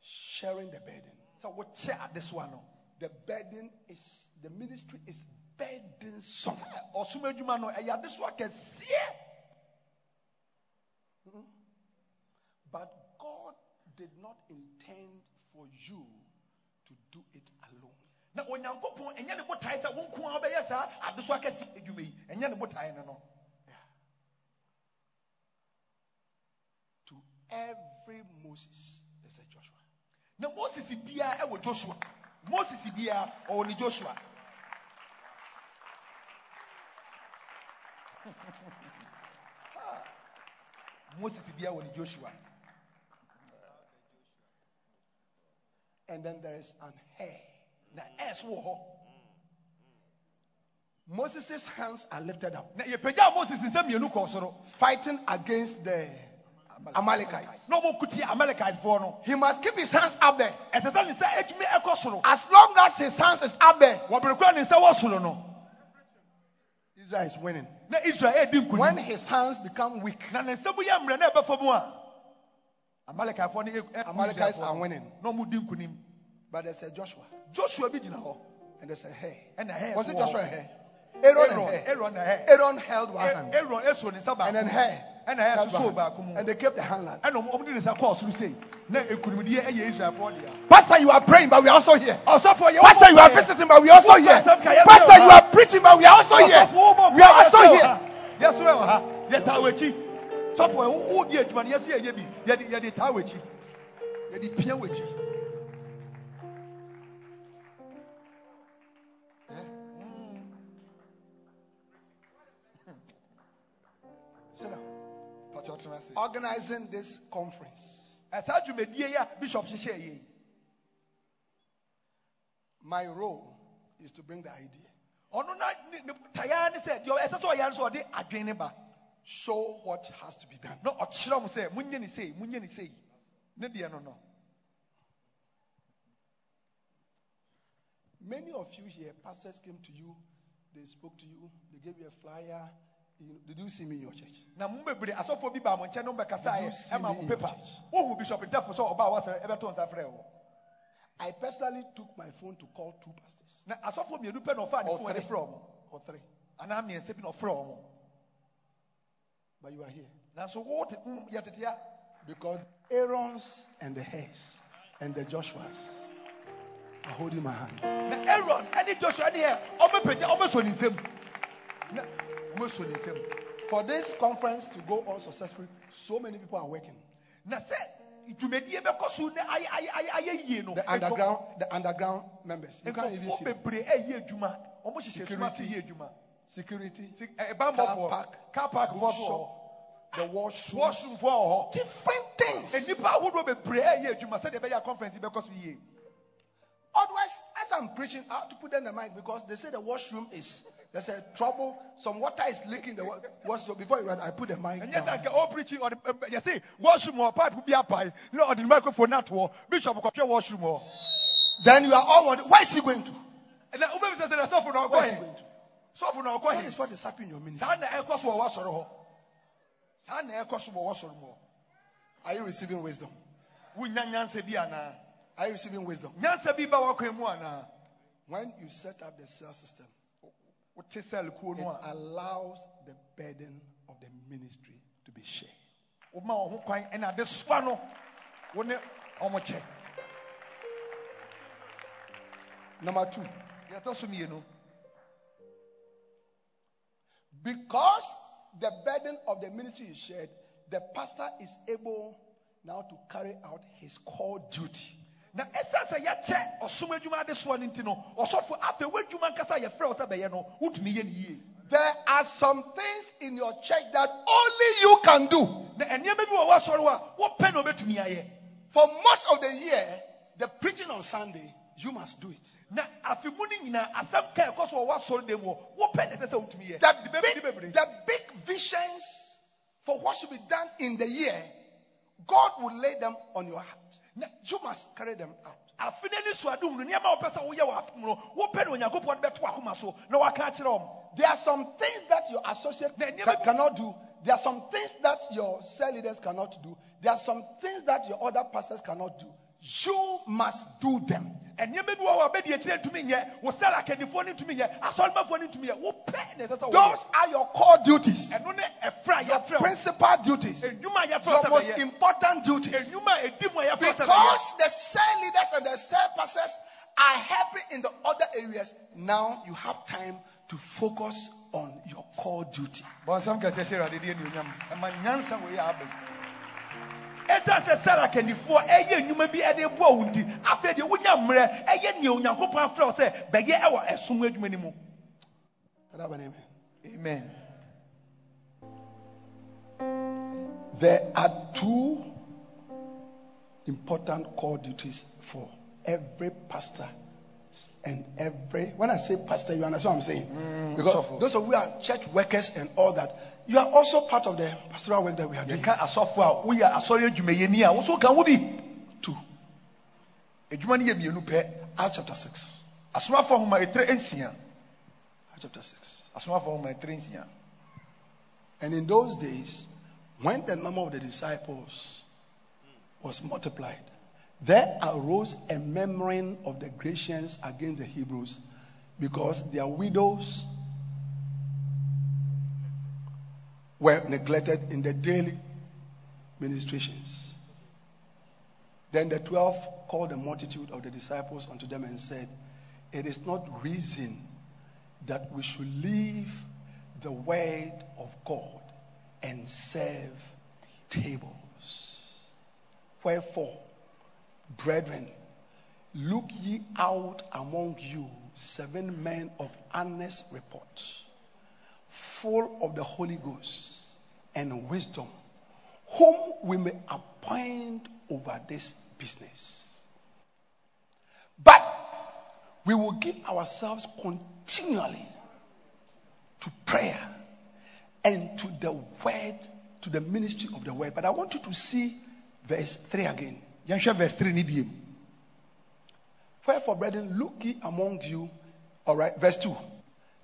Sharing the burden. sɛ wokyɛ adesoa no The burden is, the ministry is burdensome. ɔsom adwuma no ɛyɛ adesoa kɛseɛ But God did not intend for you to do it alone. na ne a yi. Ne no To every Moses, there's a Joshua. na moses biara ɛwɔ joshua. Moses biara ɔwɔ ne joshua. *laughs* Moses biara wɔ joshua And then there is an Hur. na ɛs mm. wɔ hɔ mm. mm. Moses' hands are lifted up, na yɛpagyaa moses nsɛm mmienu kɔɔ soro fighting against the Amalekites. na ɔmɔkuti amalekitefoɔ no. He must keep his hands up there. ɛsɛ sɛ ne nsa atumi ɛkɔ soro As long as his hands is up there, wɔbere kora ne nsa wɔ soro no. Israel is winning. na israel ɛdi When his hands become weak, Eh, Amalekites Israelfoɔ are winning. no, na ɔmodi but there's a Joshua joshua bi gyina hɔ and there's a Hur. ɛna Hur Was it. Joshua Hur? Aaron and Aaron Hur. Aaron Hur Aaron held one eh, hand Aaron eso ne nsa and then Hur. ɛna Hur held soso one baako And they kept the hand like. ɛna ɔmo ɔmo de ne nsa kɔɔ soro sei na ekunimdiɛ ɛyɛ israelfoɔ deɛ Pastor, you are praying, but we are also here. Pastor, you are visiting, but we are also here. Pastor, you are preaching, but we are also here. We are also here. yɛsɔ yɛ wɔ ha yɛ taa wɔ akyi sɔfoɔ yɛ wo di adwuma no yɛsɔ yɛ yɛ bi yɛde yɛde taa wɔ akyi yɛde pia wɔ akyi Sit down. pàtó ɔtena ase Organizing this conference. Eh, ɛsaa dwumadie yi a bishop hyehyɛ yɛ My role is to bring the idea, ɔno na ne ne tayaa ne sɛ deɛ ɛsɛ sɛ ɔyɛ no sɛ ɔde adwene ba show what has to be done. na ɔkyerɛ mo sɛ munyɛ ne sei munyɛ ne sei ne deɛ no no Many of you here, pastors came to you, they spoke to you, they gave you a flyer. You, did you see me in your church? na mo bebree asɔfoɔ bi ba mo nkyɛn no mbɛkasa yɛ ɛma mo in your pepa church? wohu bishop ntafo sɛ ɔba a wasɛ ɛbɛto nsa frɛ wo I personally took my phone to call two pastors na asɔfoɔ mmienu pɛ na ɔfaa ne fon ɛde frɛ ɔmo or three, anaa mmiɛnsa bi na ɔfrɛ ɔmo but you are here nanso wote mm, yɛtete a because Aaron's and the Hurs and the Joshua's are holding my hand. na aaron any joshua ne yɛ ɔmɛpagya ɔmɛsɔ ne nsam na ɔmɛsɔ ne nsam For this conference to go on successfully, so many people are working. The underground, the underground members. You can't even nkɔfoɔ see them. bebree ɛyɛ adwuma ɔmo hyehyɛ suma se Security. Yɛ security, ɛbammɔfoɔ eh, Car park, car park so bookshop, the washroom, washroom wɔ hɔ different things. Eh, nnipa ahodoɔ bebree ɛyɛ adwuma sɛdeɛ ɛbɛyɛ a conference yi bɛkɔ so yie Otherwise, as I'm preaching, I have to put in the mic because they say the washroom is there's a trouble. Some water is leaking. The wa- wash. So before you run, I put the mic ɛnyɛ sɛ down. anka ɔpreaching ɔde ɛm, um, yɛse washroom hɔ pipe bi apae na ɔde ne microphone no ato hɔ bishop kɔhwɛ washroom hɔ Then you are all wondering, where is he going to? na wobɛbi sɛ sɛ na sɔfo na Where is he ɔkɔ going to? Sɔfo na ɔkɔ What he is what is happening in your ministry? na ɛkɔ so wasɔre hɔ saa na ɛkɔ so wasɔre mu Are you receiving wisdom? wonya nyansa bi anaa Are you receiving wisdom? nyansa bi ba wakwan mu anaa When you set up the cell system, wote sɛl kuo it no a allows the burden of the ministry to be shared. wo ho kwan ɛna ade soa no wo ne ɔmo kyɛ Number two, deɛ ɛtɔ so mmienu because the burden of the ministry is shared, the pastor is able now to carry out his core duty. na ɛsiane sɛ yɛkyɛ ɔsom adwuma ade soɔ no nti no ɔsɔfo afei w'adwuma nkasa a yɛfrɛ wo sɛ bɛyɛ no wotumi yɛ ne yie There are some things in your church that only you can do. na nneɛma bi wɔ w'asɔre hɔ a wopɛ na wobɛtumi ayɛ For most of the year, the preaching on Sunday, you must do it. na afe mu no nyinaa asɛm ka ɛkɔ so wɔ w'asɔre dɛm hɔ wopɛ na ɛsɛ sɛ wotumi yɛ The big, the big visions for what should be done in the year, God will lay them on your heart. Na- You must carry them out. afe no ani so adom no nneɛma wopɛ sɛ woyɛ wɔ afe mu no wopɛ na onyankopɔn de bɛto akoma so na waka akyerɛ wɔm There are some things that your associate ca- cannot do. There are some things that your cell leaders cannot do. There are some things that your other pastors cannot do. You must do them. Nneɛma bi wɔ hɔ a bɛdi akyirɛ ntumi nyɛ wo sɛ akannifoɔ no ntumi nyɛ asɔremafoɔ no ntumi yɛ wopɛ na ɛsɛ sɛ Those are your core duties. ɛno ne ɛfrɛ a Your yɛfrɛ principal duties. edwuma a yɛfrɛ wo Your most important duties. edwuma a edi mu a yɛfrɛ wo sɛ bɛyɛ Because the cell leaders and the cell pastors are helping in the other areas, now you have time to focus on your core duty. Ɛsiane sɛ sara ɛyɛ nnwuma bi ɛde wo nti afei deɛ wonya mmerɛ ɛyɛ nea onyankopɔn afrɛ wo sɛ bɛyɛ ɛwɔ ɛsom adwuma no mu. Can I have an amen? amen. There are two important core duties for every pastor and every. When I say pastor, you understand what I'm saying? Mm, because so- those of you who are church workers and all that, you are also part of the pastoral work that we are doing. asɔfo a woyɛ asɔre adwumayɛni a wo so ka wo bi Two. adwuma no yɛ mmienu pɛ Acts chapter 6. asomafoɔ nhoma ɛtire nsia Acts chapter 6. asomafoɔ nhoma ɛtire nsia And in those days, when the number of the disciples was multiplied, there arose a murmuring of the Grecians against the Hebrews because their widows were neglected in the daily ministrations. Then the twelve called the multitude of the disciples unto them and said, It is not reason that we should leave the word of God and serve tables. Wherefore, brethren, look ye out among you seven men of honest report, full of the Holy Ghost and wisdom, whom we may appoint over this business. But we will give ourselves continually to prayer and to the word, to the ministry of the word. But I want you to see verse 3 again. Yɛnhwɛ verse 3 no biem Wherefore, brethren, look ye among you. All right, verse 2.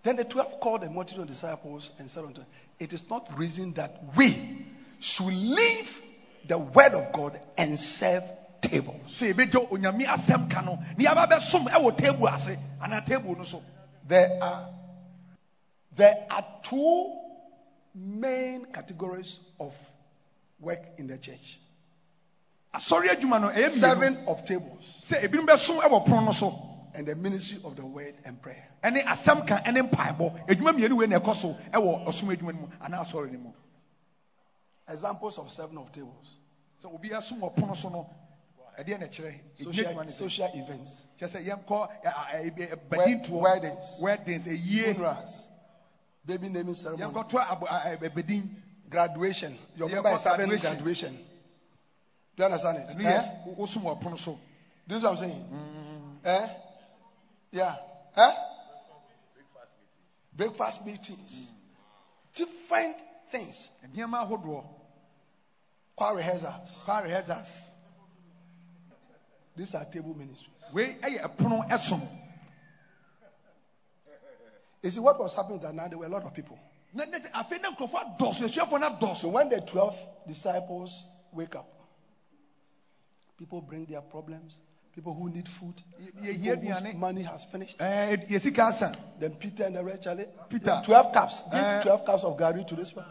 Then the twelve called the multitude of disciples and said unto them, It is not reason that we should leave the word of God and serve tables. sɛ yɛbɛgya onyame asɛm ka no ne yɛaba bɛsom table ase anaa table no so There are there are two main categories of work in the church. Asɔre adwuma no ɛyɛ mmienu Seven of tables sɛ ebinom bɛsom ɛwɔ pono no so and the ministry of the word and prayer. ɛne asɛm ka ɛne mpaebɔ adwuma mmienu wei na ɛkɔ so ɛwɔ ɔsom adwuma no mu anaa asɔre no mu Examples of seven of tables. sɛ obi asom wɔ pono so no ɛdeɛ na ɛgyina Social, adwuma no so social events. kyerɛ sɛ yɛnkɔ ɛ- ɛ- ɛ- Wed- badintoɔ weddings. weddings ɛyie Funerals. Baby naming ceremony. yɛnkɔtɔ abo- ɛ- ɛ- badin Graduation. Your member is having graduation. graduation. Do you understand it? Eh? wosom wɔ This is what I'm saying. Eh? Yeah. Eh? Breakfast meetings. Different things. nneɛma ahodoɔ Choir rehearsals. choir rehearsals These are table ministries. wei ɛyɛ ɛpono ɛsom You see, what was happening is that now there were a lot of people. na ne afei na nkurɔfoɔ adɔso asuafoɔ no So when the 12 disciples wake up, people bring their problems, people who need food, people whose money has finished. Eh, eh, ɛɛ yɛ Then Peter and the rest, Charlie, Peter. 12 cups. Give Eh. 12 cups of gari to this one.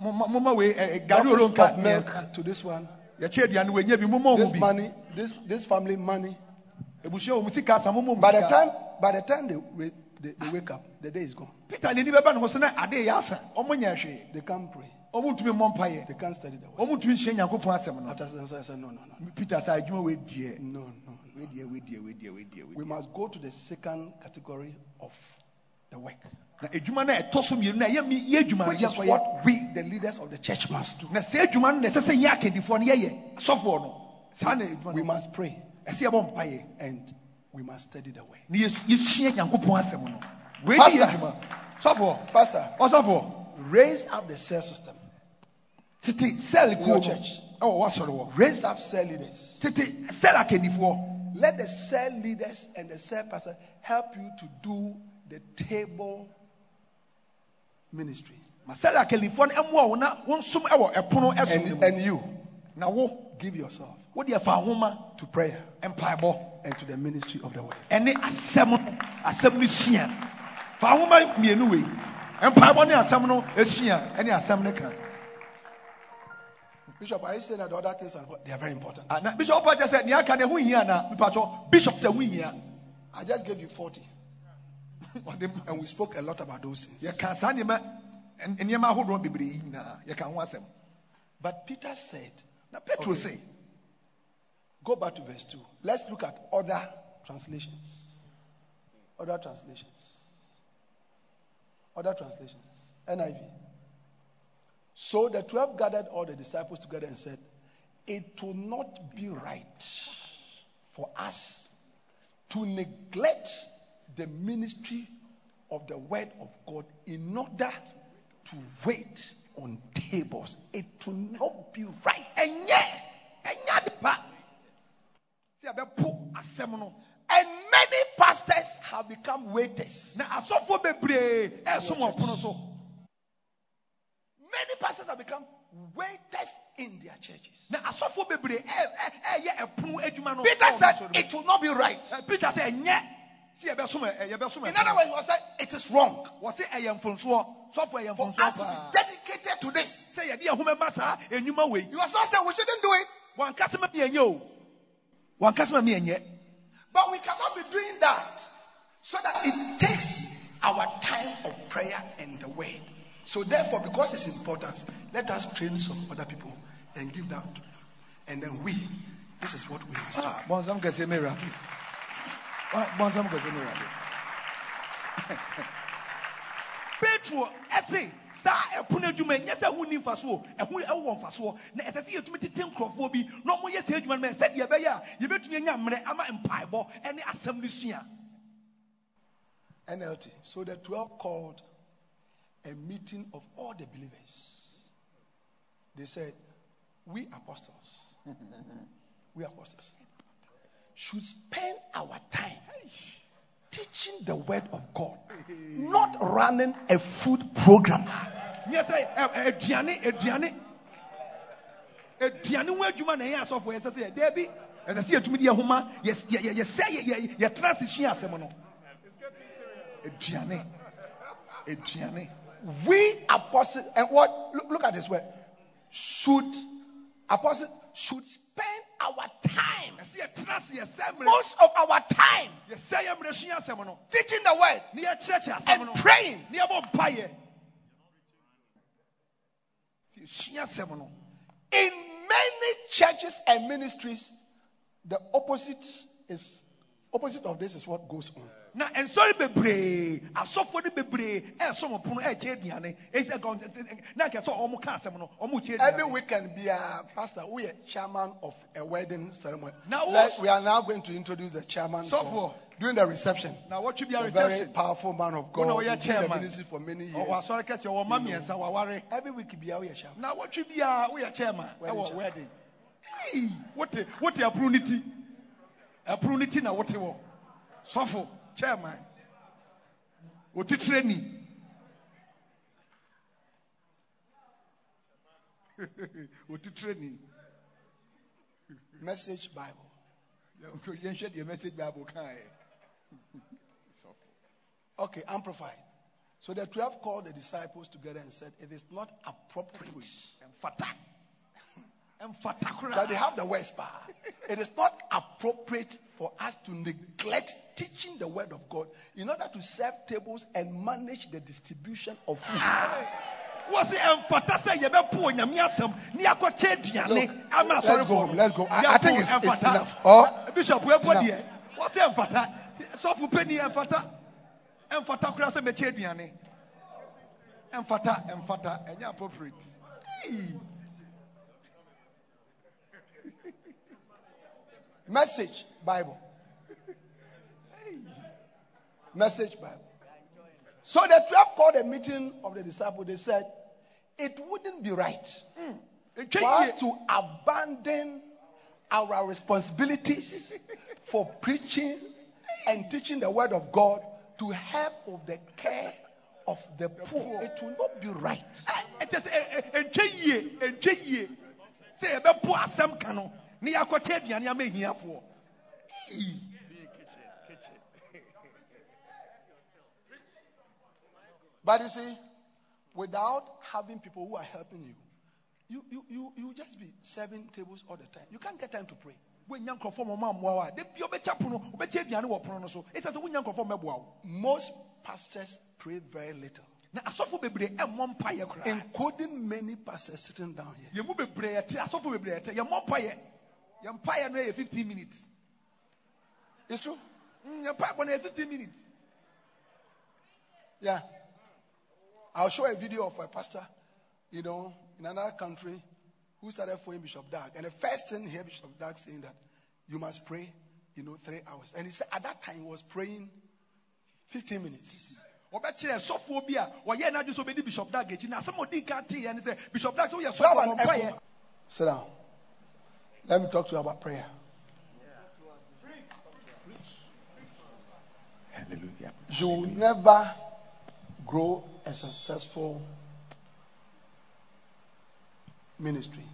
moma moma wei ɛ- ɛ, gari of milk to this one. yɛkyɛ aduane wei nyɛ bi moma This money, this, this family money. ebusua wɔ mu sika asa moma ɔmo By the time by the time they, they, they wake up, the day is gone. peter n'ani bɛba ne ho so na ade yɛ asa ɔmo They can't pray. Mpaeɛ. They can't study the word. ɔmo ntumi nhyia nyankopɔn asɛm no. I said, no, no, no. peter sɛ adwuma wei deɛ No, no. wei deɛ wei deɛ wei deɛ wei deɛ We must go to the second category of the work, na adwuma no a ɛtɔ so mmienu na ɛyɛ mi- yɛ adwuma no which is yɛ what we, the leaders of the church, must do. na sɛ adwuma no na ɛsɛ sɛ nyɛ akadifoɔ no yɛyɛ asɔfoɔ no saa na adwuma We no must pray. Ɛsɛ yɛbɔ mpaeɛ. And we must study the word. na yɛs- yɛsua nyankopɔn asɛm no. Wei yɛ Pastor. adwuma. Sɔfoɔ. Pastor, ɔsɔfoɔ raise up the cell system. tete sɛl In your church. ɛwɔ wasɔre wɔ Raise up cell leaders. tete sɛl akandifoɔ Let the cell leaders and the cell pastor help you to do the table ministry. ma sɛl akandifoɔ no ɛmoa wo na wonsom ɛwɔ ɛpono ɛsom no And, and you. Na wo. Give yourself. Wode ɛfa ahoma to prayer. Mpaebɔ and to the ministry of the word. ɛne asɛm no asɛm no sua fa ahoma mmienu wei mpaebɔ ne asɛm no asua ɛne asɛm no ka Bishop, are you saying that the other things are? They are very important. Ah, na bishop kyɛ sɛ nea aka ne ho hia na mpatwɔ bishop sɛ ho hia I just gave you 40. *laughs* And we spoke a lot about those things. yɛka saa nneɛma nneɛma ahodoɔ bebree yi nyinaa yɛka ho asɛm But Peter said, na petro Okay. se go back to verse 2. Let's look at other translations. Other translations. Other translations. NIV. So the 12 gathered all the disciples together and said, It will not be right for us to neglect the ministry of the word of God in order to wait on tables. It will not be right. ɛnyɛ de pa sɛ yɛbɛpo asɛm no And many pastors have become waiters. na asɔfoɔ bebree ɛsom ɔpono so. Many pastors have become waiters in their churches. Peter said it will not be right. Peter sɛ ɛnyɛ sɛ yɛbɛsom ɛ- yɛbɛsom In other words, he was saying it is wrong. Wɔse ɛyɛ mfonsoɔ. Sɔfo ɛyɛ for us to be dedicated to this. sɛ yɛde yɛn ho bɛma saa enwuma wei He was not saying we shouldn't do it, but we cannot be doing that so that it takes our time of prayer and the word. So therefore, because it's important, let us train some other people and give them. And then we, this is what we must do. Ah, *laughs* awurade Ah, bɔnsɛm kɛseɛ ma awurade petro ɛse saa ɛpono adwuma nyɛ sɛ ho ni mfasoɔ ɛho ɛwɔ mfasoɔ na ɛsɛ sɛ yɛtumi tete nkurɔfoɔ bi na ɔmoyɛ saa adwuma no ma sɛdeɛ ɛbɛyɛ a yɛbɛtumi anya mmerɛ ama mpaebɔ ɛne asɛm no sua NLT. So the 12 called a meeting of all the believers. They said, We apostles, *laughs* we apostles, should spend our time teaching the word of God, not running a food program. ɛ- ɛ- eh, eh, aduane ho adwuma na ɛyɛ asɔfoɔ yɛsɛ sɛ yɛdaa bi ɛsɛ sɛ yɛtumi de yɛ homa yɛs- yɛ- yɛ- yɛsɛ yɛ- yɛ- yɛtena ase sua asɛm no aduane aduane We apostles, and eh, what? Look, look at this word. Should apostles should spend our time, ɛsɛ yɛtena ase yɛsɛ mmerɛ most of our time, yɛsɛ yɛ mmerɛ sua asɛm no. Teaching the word. Ne yɛkyerɛkyerɛ asɛm and praying. ne yɛbɔ mpayɛ sɛ yɛsua asɛm no. In many churches and ministries, the opposite is opposite of this is what goes on. Na nsɔre bebree asɔfoɔ no bebree ɛɛsɔm ɔpono ɛɛkyɛ aduane ɛsɛ gɔn na nkɛ sɛ ɔmo ka asɛm no ɔmo kyɛ Every aduane weekend, be a pastor, we are chairman of a wedding ceremony. Now, Let- who's- we are now going to introduce the chairman for- during the reception. na wɔtwe bi a a very powerful man of Wo na God. woyɛ He's been in the ministry for many years. ɔwɔ asɔre kɛseɛ ɔwɔ ma mmiɛnsa waware Every week, be a chairman. na wɔtwe bi a woyɛ chairman Wedding ɛwɔ chairman. wedding wote wote ɛpono ne ti ɛpono ne ti na wote wɔ sɔfo chairman otitire ni *laughs* otitire ni Message Bible. yɛnhwɛ deɛ message bible *laughs* Okay, amplified. So the 12 called the disciples together and said, It is not appropriate ɛmfata Ɛmfata that they have the worst power. It is not appropriate for us to neglect teaching the word of God in order to serve tables and manage the distribution of food. wɔsi ɛmfata sɛ yɛbɛpo onyame asɛm ne yɛakɔkyɛ aduane Look, let's go home, let's go. I- I think it's- it's enough. Oh. Uh, bishop ɛbɔ enough. deɛ wɔsi ɛmfata sɔfo panyin ɛmfata ɛmfata koraa sɛ mɛkyɛ aduane ɛmfata ɛmfata ɛnyɛ appropriate Hey. Message Bible. Message Bible. So the 12 called a meeting of the disciples. They said, It wouldn't be right Ntwa for us to abandon our responsibilities *laughs* for preaching and teaching the word of God to help of the care of the poor. It will not be right. Ne yɛakɔkyɛ aduane ama ahiafoɔ. But you see, without having people who are helping you, you, you, you, you just be serving tables all the time. You can't get time to pray. wonya nkurɔfoɔ ma ɔma mmoa wo a da bia wobɛkya pono wobɛkyɛ aduane wɔ pono no so? Ɛsiane sɛ wonya nkurɔfoɔ mmɛboa wo Most pastors pray very little, na asɔfo bebree ɛmmɔ mpayɛ koraa including many pastors sitting down here. Yɛmu bebree yɛte asɔfo bebree yɛte yɛmmɔ mpayɛ yɛn mpayɛ no 15 minutes It's true. Mm, mpayɛ bɔ no 15 minutes Yeah. I'll show a video of a pastor, you know, in another country who started following Bishop Dag. And the first thing he heard Bishop Dag saying that you must pray, you know, three hours. And he said at that time he was praying 15 minutes. wɔbɛkyerɛ sɔfoɔ bi a wɔyɛ n'adwe sɛ ɔbɛdi bishop dag akyi na asɛm a ɔdi nka teeɛ ne sɛ bishop dag sɛ woyɛ sɔfoɔ an bɔ mpayɛ echo. Sit down. Let me talk to you about prayer. hallelujah. You will never grow a successful ministry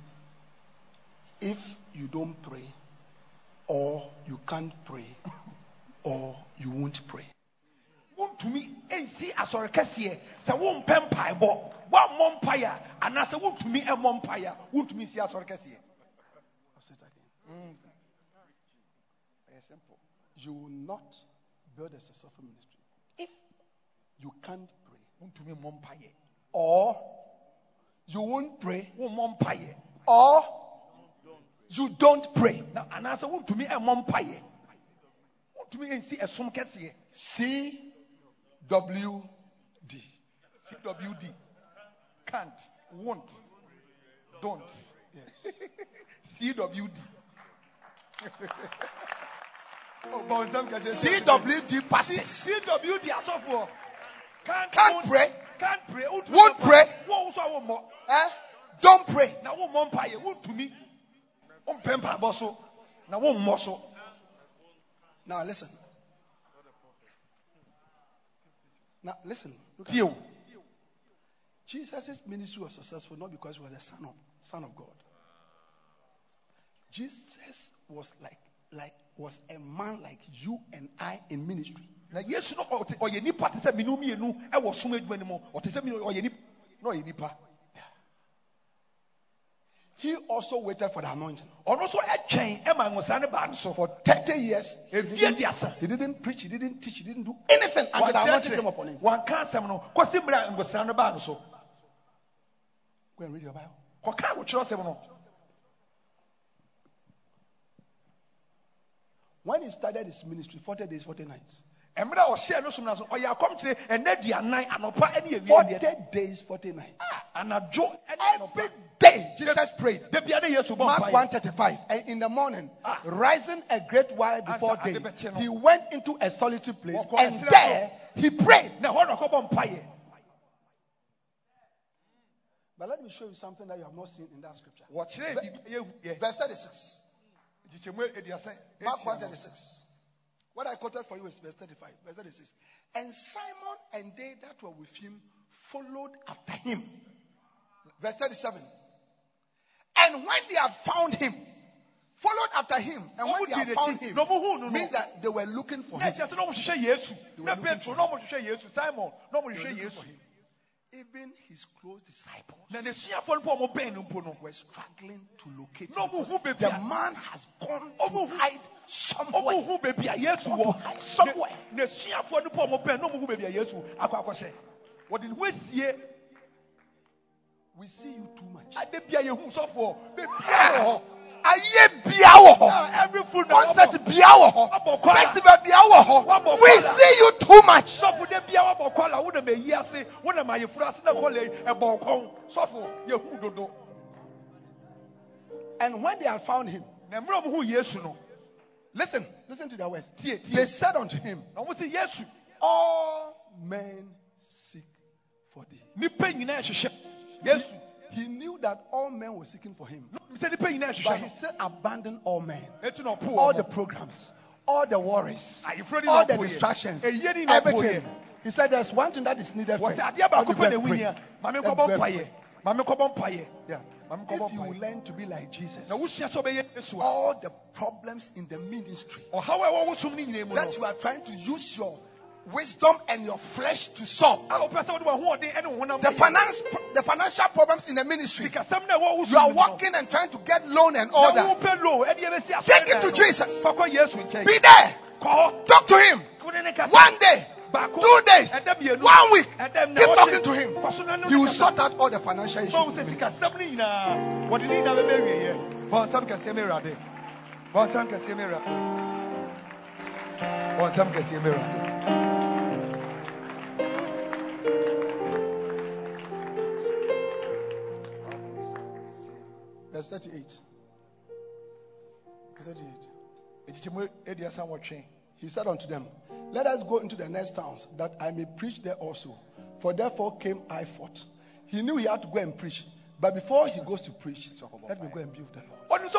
if you don't pray, or you can't pray, or you won't pray. wontumi nsi asɔre kɛseɛ sɛ wompɛ mpaebɔ woammɔ mpaeɛ a anaasɛ wontumi mmɔ mpaeɛ a wontumi nsi asɔre kɛseɛ I'll say it again. You will not build a successful ministry if you can't pray, wontumi mmɔ mpaeɛ or you won't pray, wommɔ mpaeɛ or you don't pray. na anaasɛ wontumi mmɔ mpaeɛ wontumi nsi ɛsom kɛseɛ CWD. cwd can't. Won't. Don't. Yes. cwd bɔ nsɛm kɛseɛ. CWD pastors can't, Can't pray. can't pray Won't pray. mpaeɛ. wo nso eh, don't pray. na wommɔ mpaeɛ wontumi wompɛ mpaebɔ so na wommɔ so Now listen. Now listen. Look at Jesus' ministry was successful not because he was the son of son of God. Jesus was like like was a man like you and I in ministry. na yesu no ɔyɛ nipa te sɛ menu mmienu ɛwɔ som adwuma no mu ɔte sɛ menu ɔyɛ nipa na ɔyɛ nipa He also waited for the anointing. ɔno nso ɛtwɛn ɛma nwosaa ne baa so For 30 years, he efie didn't, he didn't preach, he didn't teach, he didn't do anything until the anointing came upon him. wanka asɛm no kɔsi mmerɛ a nwosaa no baa no so Go and read your Bible. kɔka wotwerɛ asɛm no When he started his ministry, 40 days, 40 nights. mmerɛ a ɔhyɛɛ no som no so ɔyɛ akɔmkyerɛ ɛnɛ duanan anɔpa ɛne awia 40 deɛ days, 40 nights. anadwo ɛne Every day, Jesus prayed. da bia ne yesu bɔ Mark mpaeɛ 135. And in the morning, Ah. rising a great while before day, he went into a solitary place and there he prayed. na ɛhɔ na ɔkɔbɔ mpaeɛ But let me show you something that you have not seen in that scripture. wɔkyerɛ Ve- bi yɛhu yɛ Verse 36. Mark 136. What I quoted for you is verse 35. Verse 36. And Simon and they that were with him followed after him. Verse 37. And when they had found him, followed after him, and when they had found him, na ɔmo huu no no. means that they were looking for him. ɛkyerɛ sɛ na ɔmohwehwɛ yesu were na looking petro na ɔmohwehwɛ yesu simon na They were looking for him. Even his close disciples na n'asuafoɔ no mpo a wɔbɛn no mpo no were struggling to locate him. ɔmo hu baabi The man has gone to hide somewhere. hu baabi a yesu Want to hide somewhere. Na- n'asuafoɔ no mpo a wɔbɛn na ɔmo hu baabi a yesu akɔ akɔhyɛ wɔde ne ho asie We see you too much. Ade bia yɛhu sɔfoɔ bebia wɔ hɔ Aye bia wɔ hɔ. Every food na Concert bia wɔ hɔ. Festival bia wɔ hɔ. We see you too much. sɔfo de bia wabɔ kɔla wo na ma eyi ase wo na ma ayeforo ase na kɔla yi ɛbɔ kɔn sɔfo yehu dodo And when they had found him, na mmerɛ ɔmo hu yesu no listen, listen to their words. tie tie They said unto him, na ɔmo sɛ yesu All men seek for thee. nipa nyinaa hyehyɛ yesu He knew that all men were seeking for him. sɛ nipa nyinaa But he said, Abandon all men. eti na ɔpo All the programs, all the worries, all the distractions, na everything. He said, There's one thing that is needed first. sɛ adeɛ baako Let me pɛ go na and ewu pray. nia maame Let me nkɔbɔ go and mpaeɛ pray. maame nkɔbɔ mpaeɛ Yeah. If you learn to be like Jesus, na wusua sɛ ɔbɛyɛ yesu a all the problems in the ministry ɔhaw a ɛwɔ wosom ne nyinaa mu no that you are trying to use your wisdom and your flesh to solve, a wopɛ sɛ wode wɔhoɔden ɛne wo honam the finance, the financial problems in the ministry, sikasɛm na ɛwɔ wosom you are working and trying to get loan and all that. wopɛ lo ɛdeɛ bɛsi asɔre Take it to. Jesus. Fakɔ yesu nkyɛn Be there. Talk to him. Wo ne ne kasa. One day, two days, one week. Ɛda mu na Keep talking to him. Kɔ so na ne He will sort out all the financial issues. Bɔn sɛ sikasɛm ne nyinaa wɔde Verse 38. Verse 38. Ekyikyɛmu eduasa nwɔtwe. He said unto them, Let us go into the next towns, that I may preach there also. For therefore came I forth. He knew he had to go and preach. But before he goes to preach, let me go and build the Lord. ɔno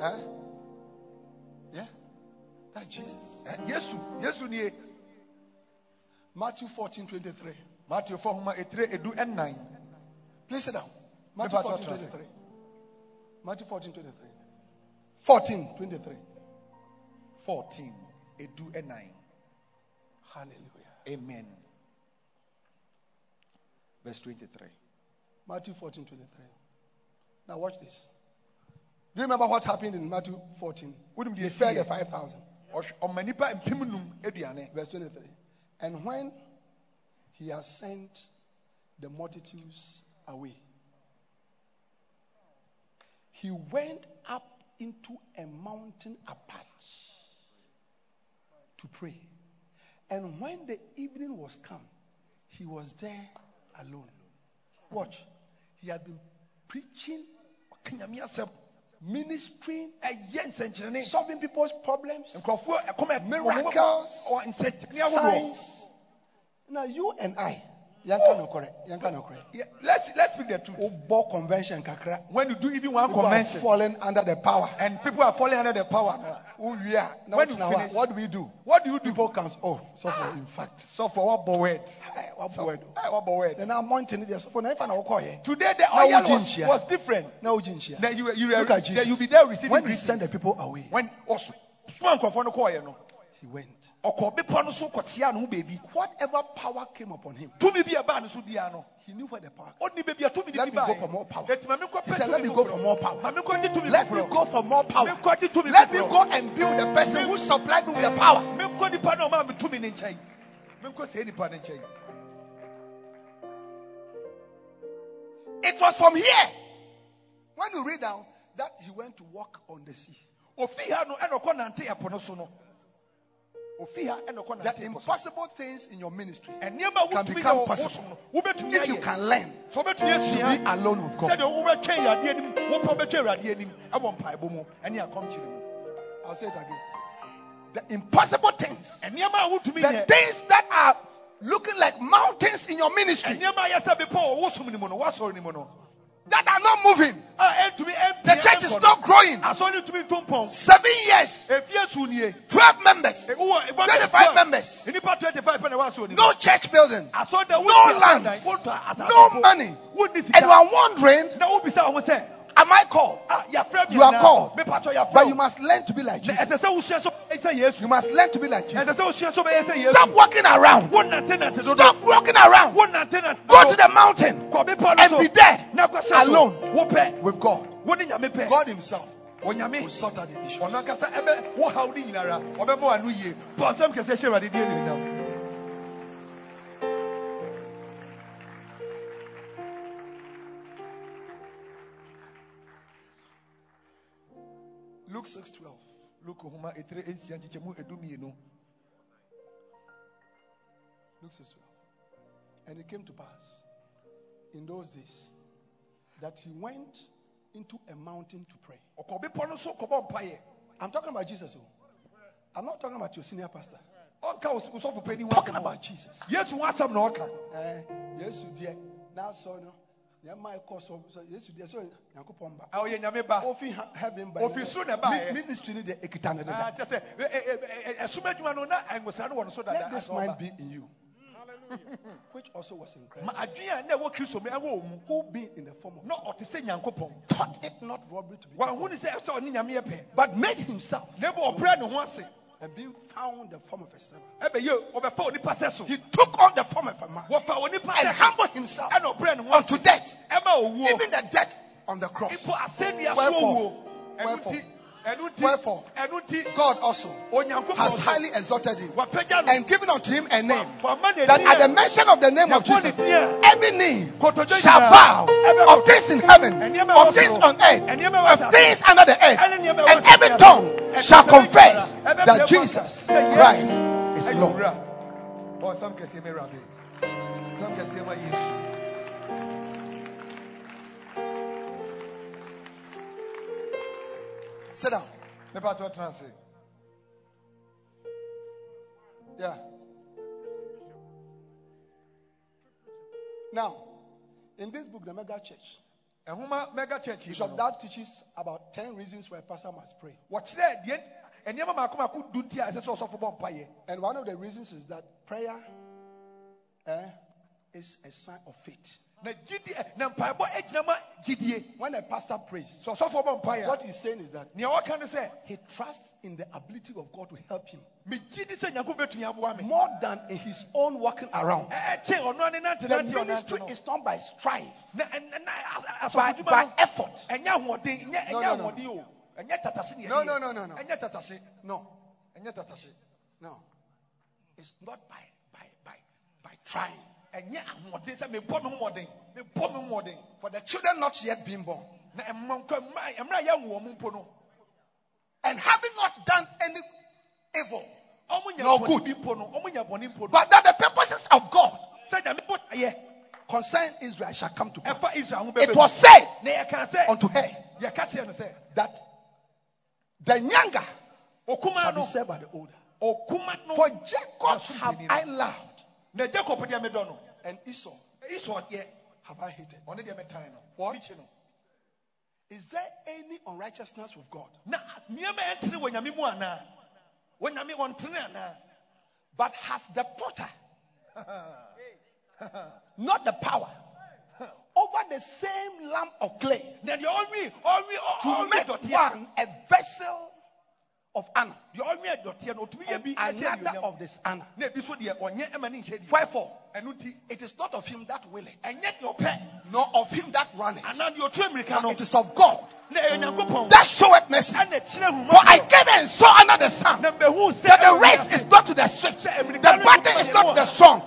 Huh? Yeah? That's Jesus. Ɛ, yesu yesu nie Matthew 14 23. mateo fɔ homa etire edu ɛnan Please sit down. Matthew Never 14 23. Matthew 14 23. 14 23. fourteen edu ɛnan Hallelujah. amen verse twenty-three. Matthew 14 23. Now watch this. Do you remember what happened in Matthew 14? Wonim deɛ He ɛsii fed the 5,000. Ɔhwɛ- ɔma nipa mpem num Verse 23. And when he has sent the multitudes away, he went up into a mountain apart to pray. And when the evening was come, he was there alone. Watch. He had been preaching, ɔka nyame asɛm ministering, solving people's problems, Miracles, signs. Now, you and I, Yanka no correct. Yanka no correct. Yeah, let's let's speak the truth Obo convention kakra. when you do even one People are falling under the power. and people are falling under the power Who we are. Now, When what, you now, finish- what do we do? what do you do People comes. Oh, so for in fact. so for what word what word? what word Then I'm wanting it. So for never now, okay. today the oil we was, was different Now, you you Look at Jesus. you be there receiving when he send the people away, when oh, ɔso soma nkurɔfoɔ no kɔɔyɛ no he went. ɔkɔ bepɔ no so kɔkyea ne ho baabi Whatever power came upon him, tumi bi a ɛbaa ne so biara no he knew where the power. baabi Let me go for more power. Enti ma menkɔ He said, "Let me go for more power. ma menkɔ gye tumi Let me go for more power. Let me go and build the person who supplied me with the power." menkɔ nipa na ɔma me tumi ne nkyɛn menkɔ sɛ nipa ne nkyɛn It was from here. When you read down that he went to walk on the sea. The nante ɛpo so impossible things in your ministry, can become possible. wosom no wobɛtumi if you can learn to be alone with God, sɛdeɛ wobɛtwɛn awurade anim wopɛ wobɛtwɛn awurade anim ɛwɔ mpaebɔ mu ɛne akɔmkyere mu I'll say it again. The impossible things, nneɛma a wotumi the things that are looking like mountains in your ministry, that are not moving. a ɛntumi ɛmpie The church is not no. growing. asɔre ntumi nto mpɔn Seven years, efie su nie 12 members, 25 members, nipa twenty five pɛ na wa no church building, no lands, no money. And you are wondering, na wo bisa wɔn sɛ am I called? ah You are called. me patɔ yafrɛ But you must learn to be like Jesus. ɛsɛ sɛ wosua so bɛyɛ sɛ yesu You must learn to be like Jesus. sɛ wosua so bɛyɛ sɛ yesu Stop walking around. wo nante nante dodo Stop walking around. wo nante nante Go to the mountain kɔ bepɔ no and be there na kɔ sɛ so alone. with God. wo ne nyame pɛ God Himself onyame sort out the issue. ɔno ankasa ɛbɛ wo haw ne nyinara ɔbɛbɔ wa no yie bɔ nsɛm kɛsɛ hyɛ awurade deɛ ne nam Luke 6:12. luke homa ɛtire nsia nkyekyɛmu edu mmienu Luke 6:12. And it came to pass in those days that he went into a mountain to pray. ɔkɔ bepɔ no so kɔbɔ mpaeɛ I'm talking about Jesus. oh. I'm not talking about your senior pastor. ɔnka wo sɔfo panyin I'm talking about. Jesus. yesu ho asɛm na ɔka Eh, yes, dear. Now, so no. Ɔyɛ nyame ba. Ofi soro na Ah, sɛ eh, eh, eh, adwuma no na no wɔ no so dada. Let this mind be in you, hmm. *laughs* which also was in Christ, ma adwene a na ɛwɔ kristo mu ɛwɔ mu who being in the form of na ɔte sɛ nyankopɔn. Thought it not robbery to be, wahu ne sɛ ɛsɛ ɔne nyame yɛ pɛ. But made himself na ebo ɔbrɛ ne ho ase and being found the form of a servant. ɛbɛyɛ ɔbɛfa onipa sɛ so He took on the form of a man and humbled himself ɛna ɔbrɛ ne ho unto death, even the death on the cross. mpo asɛnnua so Wherefore? Wherefore? Wherefore? God also has highly exalted him and given unto him a name that at the mention of the name of Jesus, every knee shall bow of things in heaven, of things on earth, of things under the earth, Ɛne nneɛma ɛwɔ and every tongue shall confess that Jesus Christ is Lord. owura. Bɔ nsɛm kɛseɛ ma Awurade. Nsɛm kɛseɛ Sit down. Mepa to ase. Yeah. Now, in this book, the Mega Church, mega church Bishop Dag teaches about 10 reasons why a pastor must pray. wɔkyerɛ deɛ nneɛma mako mako du nti a ɛsɛ sɛ ɔsɔfo bɔ mpaeɛ. And one of the reasons is that prayer eh, is a sign of faith. Na gyidie ɛ, na mpaebɔ gyina ma gyidie. When a pastor prays, Sɛ ɔsɔfo bɔ mpaeɛ what he's saying is that nea ɔka ne he trusts in the ability of God to help him megye di sɛ Nyankopɔn bɛtumi aboa me. more than in his own walking around. Ɛ- ɛkyɛn ɔno ane nante The ministry is not by strife, Na ɛ- ɛ- na as- by, by effort. ɛnyɛ ahoɔden, ɛnyɛ No, no, no. ahoɔden o. Ɛnyɛ tatase ne No, no, no, no, no. No, no. It's not by, by, by, by trying. Ɛnyɛ ahoɔden sɛ mebɔ me ho mmɔden. Mebɔ me ho mmɔden. For the children not yet being born, Na ɛmma nkwa mma mmerɛ a yɛnwo wɔn mpo no. and having not done any evil, No good. bi mpo no. Ɔmo nya bɔne mpo no. but that the purposes of God Sɛ Nyame bɔ ayɛ. concerning Israel shall come to pass. Ɛfa Israel ho It was said Na yɛka sɛ unto her yɛka kyerɛ no sɛ that the younger shall be served by the older. For Jacob have I loved, na Jacob deɛ medɔ no. and Esau Esau deɛ have I hated. ɔne deɛ metan no. No. Is there any unrighteousness with God? Na nneɛma ɛntene wɔ Nyame mu anaa? Wɔ Nyame wɔntene anaa? But has the potter *laughs* not the power over the same lump of clay Na deɛ ɔnwe ɔnwe to make one a vessel of honor. Deɛ ɔnwe dɔteɛ no otumi yɛ and another of dishonor? Na ebi so deɛ ɔnyɛ ɛma ne nhyɛ deɛ. Wherefore, it is not of him that willeth, ɛnyɛ deɛ ɔpɛ nor of him that runneth, anaa deɛ ɔtu mmirika but it is of God. Na ɛyɛ Nyankopɔn. that showeth mercy. For I came and saw under the sun na mbehu sɛ that the race is not to the swift, the battle is not to the strong,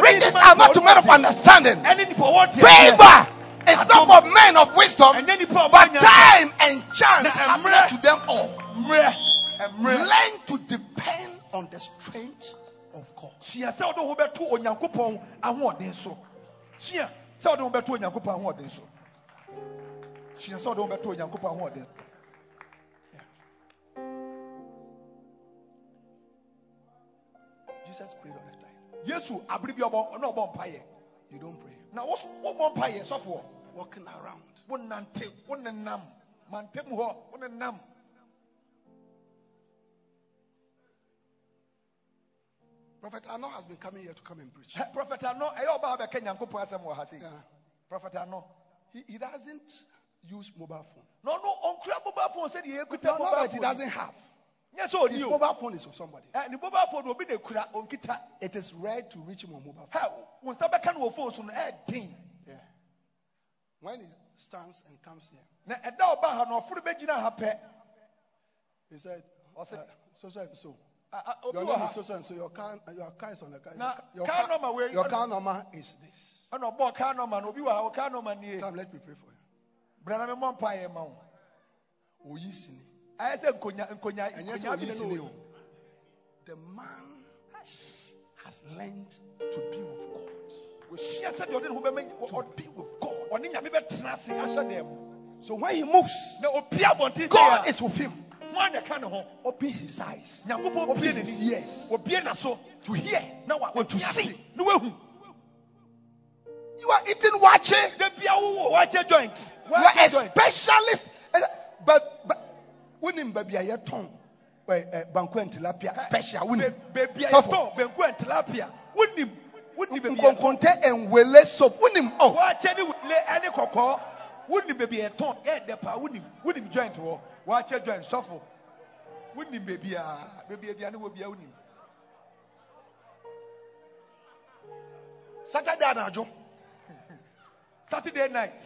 riches are not to men of understanding, ɛne nipa ɔwɔ teɛ teɛ. favor is not for men of wisdom, ɛnyɛ nipa ɔbɔ but time and chance are to them all. Learn to depend on the strength of God. sua sɛ ɔde ho bɛto onyankopɔn ahoɔden so sua sɛ ɔde ho bɛto onyankopɔn ahoɔden so sua sɛ ɔde ho bɛto onyankopɔn ahoɔden Jesus prayed all the time. yesu abere bi ɔbɔ ɔna ɔbɔ mpaeɛ You don't pray. na wo so wobɔ mpaeɛ sɔfoɔ walking around. wonante wonenam mantam hɔ wonenam Prophet Arno has been coming here to come and preach. Prophet ano ɛyɛ ɔba a bɛka nyankopɔn asɛm wɔ ha sei Yeah. prophet ano He, he doesn't use mobile phone. No, ɔno ɔnkura mobile phone sɛdeɛ yɛkuta No, not mobile that he doesn't have. nyɛ sɛ His mobile phone is for somebody. Ɛ, ne mobile phone no obi na ekura ɔnkita It is rare to reach him on mobile phone. nsa bɛka no wɔ phone so no ɛɛden Yeah. When he stands and comes here, na ɛda ɔba ha no ha pɛ he said, uh, so so and so. A- Your name is so and so. Your car, your car is on the car. Your car car, number where- your car number is this. ɛna ɔbɔ kaa nɔma no obi wɔ ha ɔkaa nɔma Come, let me pray for you. brana me mmɔ mpaeɛ ma wo Oyi sini. ayɛ sɛ nkonya nkonya nkonya Oyi sini. o. The man has learned to be with God. wɔhyia sɛdeɛ ɔde ne ho bɛma To be with God. ɔne nyame bɛtena ase ahyɛ dɛm So when he moves, na obi abɔnten God is with him. Ho na ɛka ne ho Open his eyes. Nyankopɔn Open bie his ears. Obie n'aso. To hear. na wa to see. na wahu. You are eating wache. da bia wakyɛ joint. You are a specialist. Eh, But but wonim baabi a yɛtɔn eh, banku and tilapia special wonim. baabi a yɛtɔn banku and tilapia wonim wonim baabi yɛtɔn. Nkonkonte and wele soap wonim. Oh, wakyɛ ne wule ɛne kɔkɔɔ. Wonim baabi yɛtɔn ɛɛdɛ paa wonim wonim joint wɔ wakyɛ joint sɔfo wonim baabi a baabi a aduane wɔ bia wonim Saturday anajo. saturday night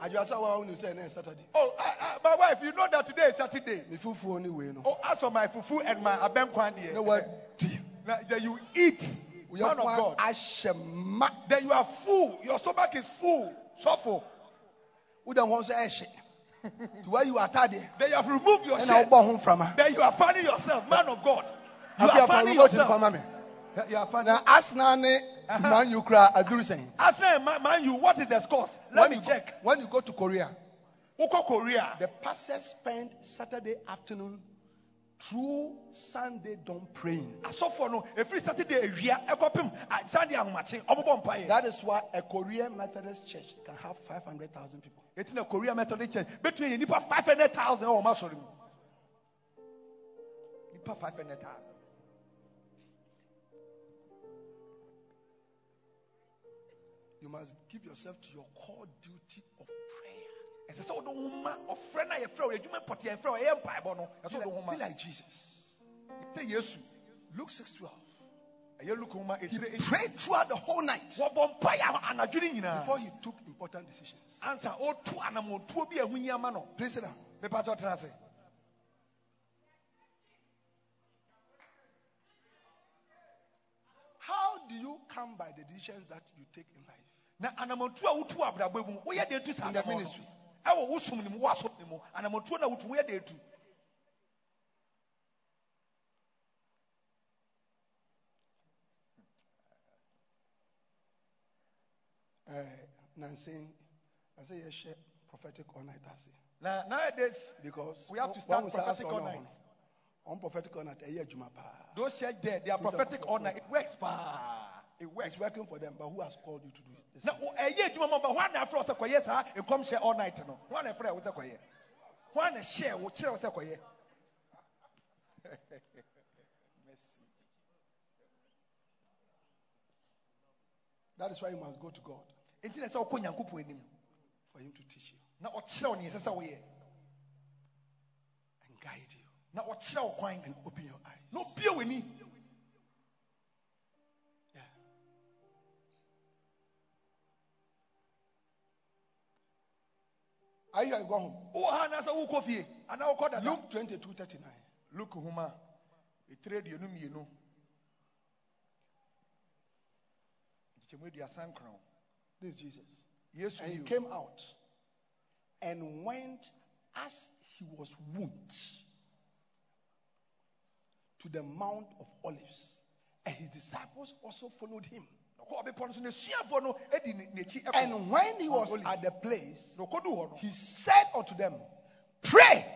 Ajo asa wa wonim say next Saturday. oh I, I, my wife you know that today is saturday Me fufu ni we no. oh as for my fufu and my abenkwan eh. No deɛ what di. na then you eat man of god ashema. then you are full your stomach is full sɔfo Wo dem ho so ehye. To where you are tired. then you have removed your And I shirt. bo ho frama. then you are finding yourself man of god. You are finding wo go to yourself. fama you are finding Na Arsenal ne uh-huh. Man U kra aduru sen. Arsenal man, man you what is the scores let When me you go, check. when you go to Korea, wokɔ korea? the pastors spend Saturday afternoon through Sunday dawn praying. asɔfoɔ no ɛfiri saturday awia ɛkɔpem ah, sunday ahomakye ɔmobɔ mpaeɛ That is why a Korean Methodist church can have 500,000 people. ɛti na korean methodist church bɛtumi yɛ nipa 500000 ɛwɔ ɔma sɔre mu nipa 500000 You must give yourself to your core duty of prayer. Ɛsɛ sɛ wode wo ma ɔfrɛ no a yɛfrɛ wo adwuma pɔte yɛfrɛ wo ɛyɛ mpaebɔ no ɛsɛ wode wo like, ma be like Jesus. sɛ yesu Luke 6:12. ɛyɛ woma He prayed throughout the whole night wɔbɔ mpaeɛ a nyinaa before he took important decisions. ansa ɔtu anammɔntuo bi a ɛho hia ma no Please sit down. mepatɛ ɔtena ase How do you come by the decisions that you take in life? na anammɔntuo a wotu abrabɔ mu woyɛ de tu saa In the ministry. Ɛwɔ wo som ne mu woasom ne mu anammɔntuo na wotu woyɛ de tu Nancy, I say yes, share prophetic all night. I say na nowadays because We have to start prophetic ask on- prophetic all night, eh, juma pa. those church there they are prophetic prophetic. honor it works paa it works. It's working for them, but who has called you to do it? na wo- ɛyɛ adwuma ma ba hwan na afrɛ wo sɛ kɔyɛ saa nkɔmhyɛ all night no? Hwan na ɛfrɛ wo sɛ kɔyɛ hwan na hyɛ wo kyerɛ wo sɛ kɔyɛ That is why you must go to God. Enti na sɛ wokɔ nyankopɔn anim for Him to teach you. Na ɔkyerɛ neɛ ɛsɛ sɛ woyɛ and guide you. Na ɔkyerɛ wo kwan and open your eyes. na obie w'ani Are you going home? wowɔ ha anaasɛ wokɔ fie anaa wokɔ dada Luke 22 39. luke homa ɛtire aduonu mmienu nkyekyɛmu aduasa nkron This is Jesus. yesu And he came out and went as he was wont to the Mount of Olives. And his disciples also followed him. Ɔkɔ ɔbepɔ no so na suafoɔ no adi ne- n'akyi ɛkɔ And when he was at the place, na ɔkɔduu hɔ no he said unto them, Pray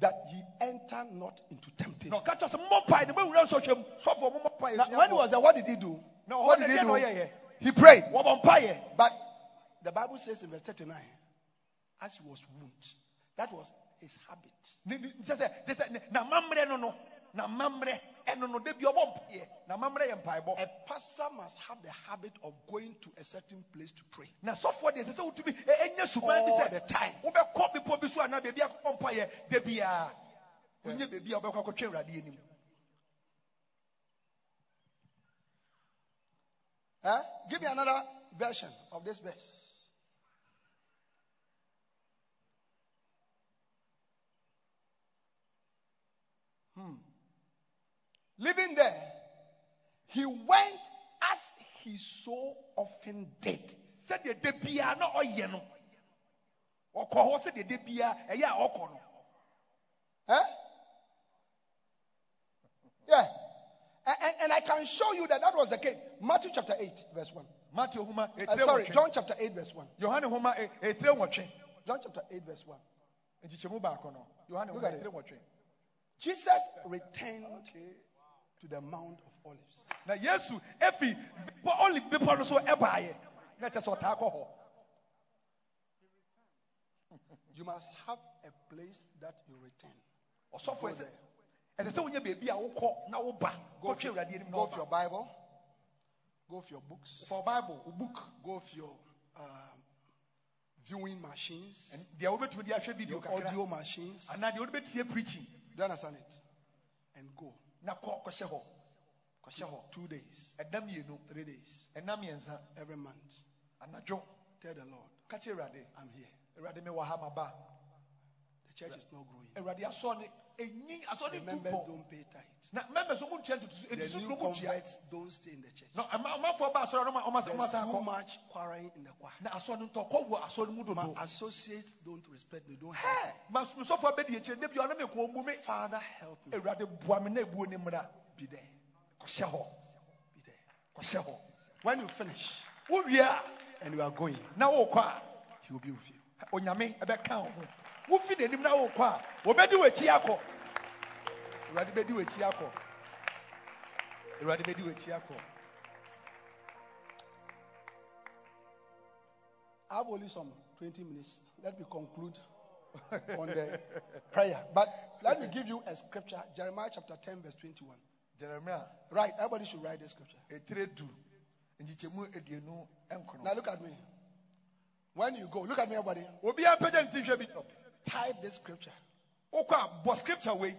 that ye enter not into temptation. na ɔka kyerɛ sɛ mmɔ mpae ne mawura nsɔhwɛ mu sɔfoɔ mommɔ mpae Now, when he was there, what did he do? What did he do? he prayed. But the Bible says in verse 39, as he was wounded, that was his habit. Ne- ne- sɛ sɛ te sɛ ne- na mammerɛ no no na mammerɛ ɛno no da bi ɔbɔ mpaeɛ na mammerɛ yɛ mpaebɔ A pastor must have the habit of going to a certain place to pray. na sɔfoɔ deɛ ɛsɛ sɛ wotumi ɛnyɛ suban bi All sɛ the time. wobɛkɔ bepɔ bi so anaa baabi akɔkɔ mpaeɛ da biaa wonyɛ baabi a wobɛkɔ akɔtwe awurade anim Huh? Give me another version of this verse. Hmm. Living there, he went as he so often did. Said na ɔyɛ no ɔkɔ hɔ sɛdeɛ da biaa ɛyɛ a ɔkɔ no Huh? Yeah. And, and, I can show you that that was the case. Matthew chapter 8, verse 1. Matthew Uh, sorry, John chapter 8, verse 1. yohane homa ɛ- ɛtire nwɔtwe John chapter 8, verse 1. nkyekyɛmu baako no yohane Look at it. Jesus returned to the Mount of Olives. Now, efi bepɔ olive bepɔ no so ɛbaeɛ na kyɛ sɛ ɔtaa kɔ hɔ You must have a place that you return. ɔsɔfo Go ɛsɛ there. ɛsɛ sɛ wonyɛ baabi a wokɔ na woba Go kɔtwe for, awurade anim na go for your Bible. Go for your books. for bible book Go for your um, viewing machines. and deɛ wobɛtumi de ahwɛ video Your kakra audio machines. And wode bɛtie preaching Do you understand it? And go. Na kɔ kɔhyɛ hɔ. Kɔhyɛ hɔ. Two days, ɛda mmienu. Three days, ɛna mmiɛnsa. Every month. anadwo. Tell the Lord, ka kyerɛ awurade. I'm here. awurade mewɔ ha maba. The church is not growing. awurade asɔ ne ɛnyi asɔ The ne tu members bɔ don't pay tithe. na members ɔmo ntua ntutu The new no mo tua converts don't stay in the church. na ɛma- ɔmanfoɔ ba asɔre no ɔma ɔma ɔma san too much quarreling in the choir. na asɔ no ntɔkɔ wɔ asɔ no mu My dodo associates don't respect me, don't Hɛ, help me. ma mesɔfoɔ bɛdi akyire ne bi ɔno me kɔn mu me Father, help me. awurade boa me na ebuo ne mmra Be there. kɔhyɛ hɔ Be there. kɔhyɛ hɔ When you finish wowie a and you are going, na a he will be with you. onyame ɛbɛka wo ho wofi n'anim na wokɔ a wɔbɛdi w'akyi akɔ awurade bɛdi w'akyi akɔ awurade bɛdi w'akyi akɔ I have only some 20 minutes. Let me conclude *laughs* on the prayer. But let me give you a scripture Jeremiah chapter 10, verse 21. Jeremiah. Right, everybody should write this scripture. ɛtire du nkyekyɛmu aduonu nkono Now look at me. When you go, look at me, everybody. Obiara mpagya ne ti hwɛ bi Type this scripture bɔ scripture wei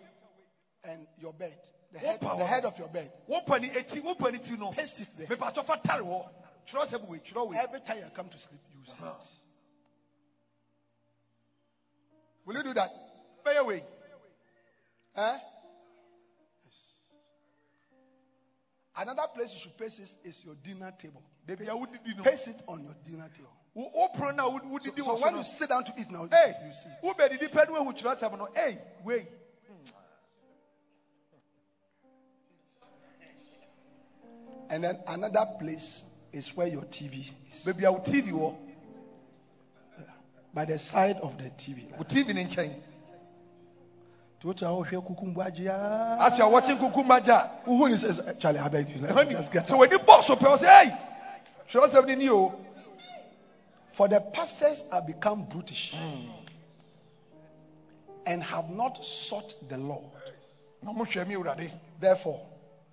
and your bed, the head, the head of your bed. wopɛ ne eti wopɛ ne ti no Paste it there. mepatɔ fa tare hɔ twerɛ sɛm wei twerɛ wei Every time you come to sleep, you see Uh-huh. it. Will you do that? bɛyɛ wei Eh? Another place you should paste this is your dinner table. baabi a wodidi no Paste it on your dinner table. Wo wo pono no a wod- So, so when you sit down to eat now, Hey, you see. wobɛdidi pɛ no wahu twerɛ sɛm hmm. no ei wei And then another place is where your TV is. a wo tv wɔ By the side of the TV. wo tv ne nkyɛn To to our kukumbu ajia. as you are watching kukumba Who says Charlie? I beg you. Let me just get so w'ani bɔ so pɛ ɔ sɛ ei twerɛ sɛm no ni o For the pastors have become brutish mm. and have not sought the Lord. na mohwɛ me awurade. Therefore,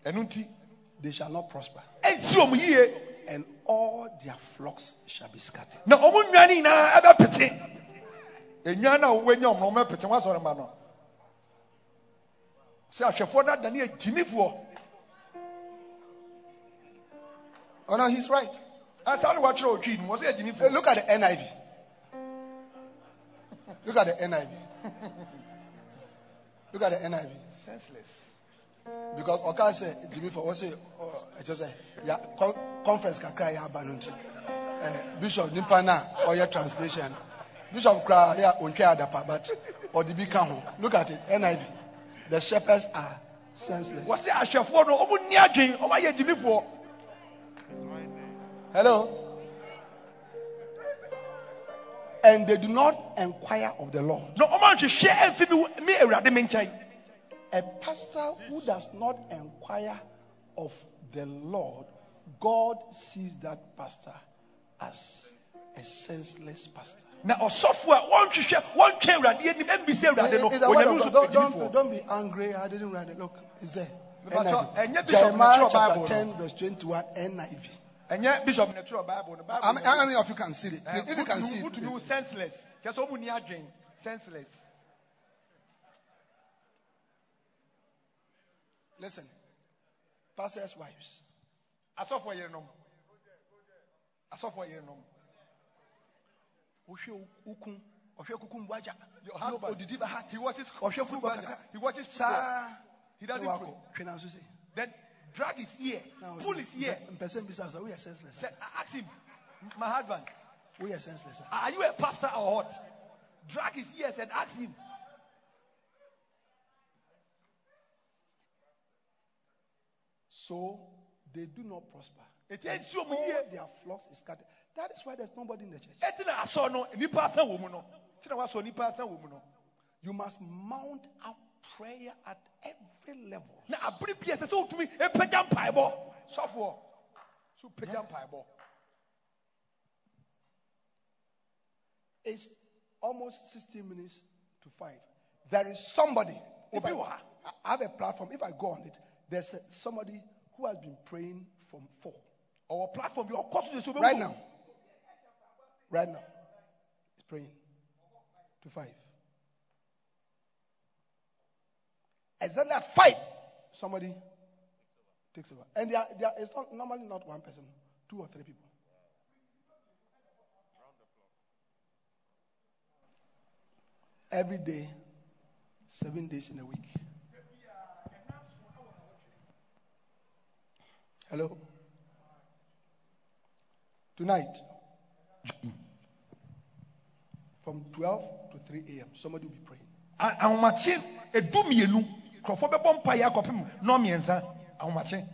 they shall not prosper, ɛnsi ɔmo yie and all their flocks shall be scattered. na ɔmo nnwa no nyinaa ɛbɛpete. Nnwa no a wowanya ɔmo no ɔmɛpete woasɔre ma no. Sɛ ahwɛfoɔ no adane agyimifoɔ. Oh no, he's right. Ansa ne woatwerɛ ɔtwii no wɔ sɛ Hey, agyimifoɔ look at the NIV. Look at the NIV. Look at the NIV. senseless Because Oka said, Jimmy, for what say, oh, I just say, yeah, con- conference kakra ya banunti. Uh, Bishop Nimpana or your translation. Bishop Kra ya untwe adapa, but or the big Look at it, NIV. The shepherds are senseless. wɔ sɛ ahwɛfoɔ no nni adwen ɔmo ayɛ agyimifoɔ Hello? And they do not inquire of the Lord. na ɔmo anhwehwɛ ɛmfi me me awurade me nkyɛn A pastor who does not inquire of the Lord, God sees that pastor as a senseless pastor. Now, ɔsɔfo a wɔnhwehwɛ wɔntwɛn awurade anim ɛmbisa awurade no It's the word onyame of nso God. Don't, agyidifoɔ don't, don't be angry. I didn't write it. Look, it's there. NIV. and yet Bishop Jeremiah chapter 10, verse 21, NIV. Ɛnyɛ bishop ne twerɛ bible no bible How many, how many of you can see it? Eh, If you can see it. wotumi senseless kyɛ sɛ ɔmu ni adwen senseless Listen. Pastors' wives. asɔfoɔ yerenom asɔfoɔ yerenom Ohwe ukun. Ohwe kukum waja. your husband Odidi bahat. he watches Ohwe Baja. he watches Saa. he doesn't pray wako. Hwe na then drag his ear Na pull his ear Mpɛsɛ mbisa sɛ woyɛ senseless. say ask him my husband We are senseless. are you a pastor or what drag his ears and ask him So they do not prosper. omu All their flocks is scattered. That is why there's nobody in the church. eti na asɔ no nipa asan wɔ mu no ti na wasɔ nipa asan wɔ mu You must mount up prayer at every level. na abiri bi ɛsɛ sɛ otumi epagya mpaebɔ sɔfoɔ so pagya mpaebɔ It's almost 16 minutes to 5. There is somebody. If I, Obi wɔ ha. I have a platform. If I go on it, there's a, somebody who has been praying from 4. Our platform so de so Right now. Right now. He's praying to 5. Exactly at 5, somebody takes over. And there, there is not, normally not one person, two or three people. Every day, seven days in a week. Hello? Tonight, from 12 to 3 a.m., somebody will be praying. A- ahomakye edu mmienu nkurɔfoɔ bɛbɔ mpa yɛ akɔpem nɔɔ ahomakye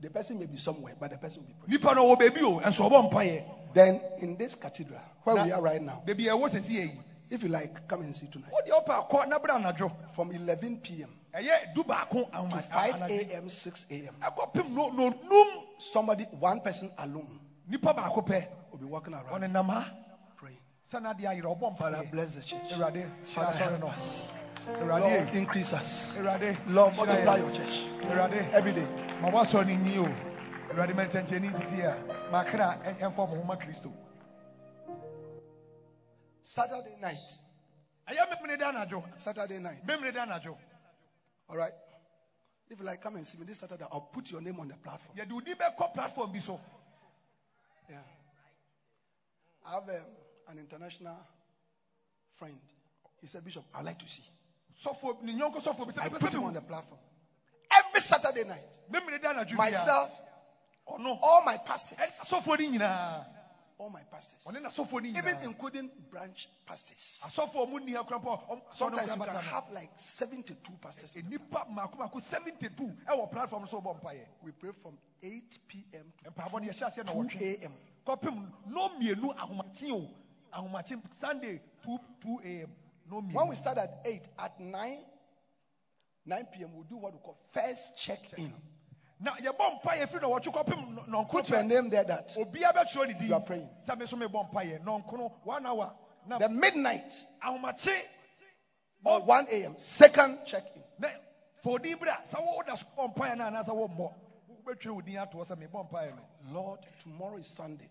The person may be somewhere, but the person will be praying. nipa no wɔ beebi o nso ɔbɔ mpa yɛ Then, in this cathedral, where Na- we are right now, beebi ɛwɔ sɛsi yɛ yi if you like, come and see tonight. wɔde ɔpa akɔ n'abere anadwo From 11 p.m. ɛyɛ du baako to ahomakye 5 a.m., 6 a.m., akɔpem no no num somebody, one person alone, nipa baako pɛ will be walking around ɔne nam ha praying. sani adi ayerɛ ɔbɔ mpa Father, bless the church. awurade Father, help no us. Lord, increase us. Lord, multiply your church every day. ma wasɔ ne nyi o awurade ma nsɛnkyerɛnne nsisi a makra ɛ- ɛmfa mo ho ma kristo Saturday night. ɛyɛ memene da anadwo Saturday night. memene da anadwo All right. If you like, come and see me this Saturday. I'll put your name on the platform. yɛde wo din bɛkɔ platform bi so Yeah. I have um, an international friend. He said, Bishop, I'd like to see. Sɔfo ne nyɔnko sɔfo bi sɛ I put him on the platform. Every Saturday night. memene da anadwo Myself, all my pastors. ɛne asɔfoɔ no All my pastors. ɔne n'asɔfoɔ no Even including branch pastors. asɔfoɔ mu nni ha kora mpo ɔm- Sometimes you can have like 72 pastors. nnipa mako mako 72 ɛwɔ platform We pray from 8 p.m. to mpaebɔ no yɛhyɛ aseɛ na 2 a.m. no mmienu ahomakye o sunday 2 2 am no When we start at 8, at 9, 9 p.m., we'll do what we call first check in. na yɛbɔ mpayɛ firi na wɔtwe kɔpem nɔnko Put your name there that obiara bɛtwerɛ ne din You are praying. sɛ me so mebɔ mpayɛ nɔnkono one hour na the midnight ahomakye or 1 a.m. Second check in. na fa odin berɛ a sɛ woda so bɔ mpayɛ no anaasɛ wommɔ wobɛtwerɛ wo din atoɔ sɛ mebɔ mpayɛ no Lord, tomorrow is Sunday.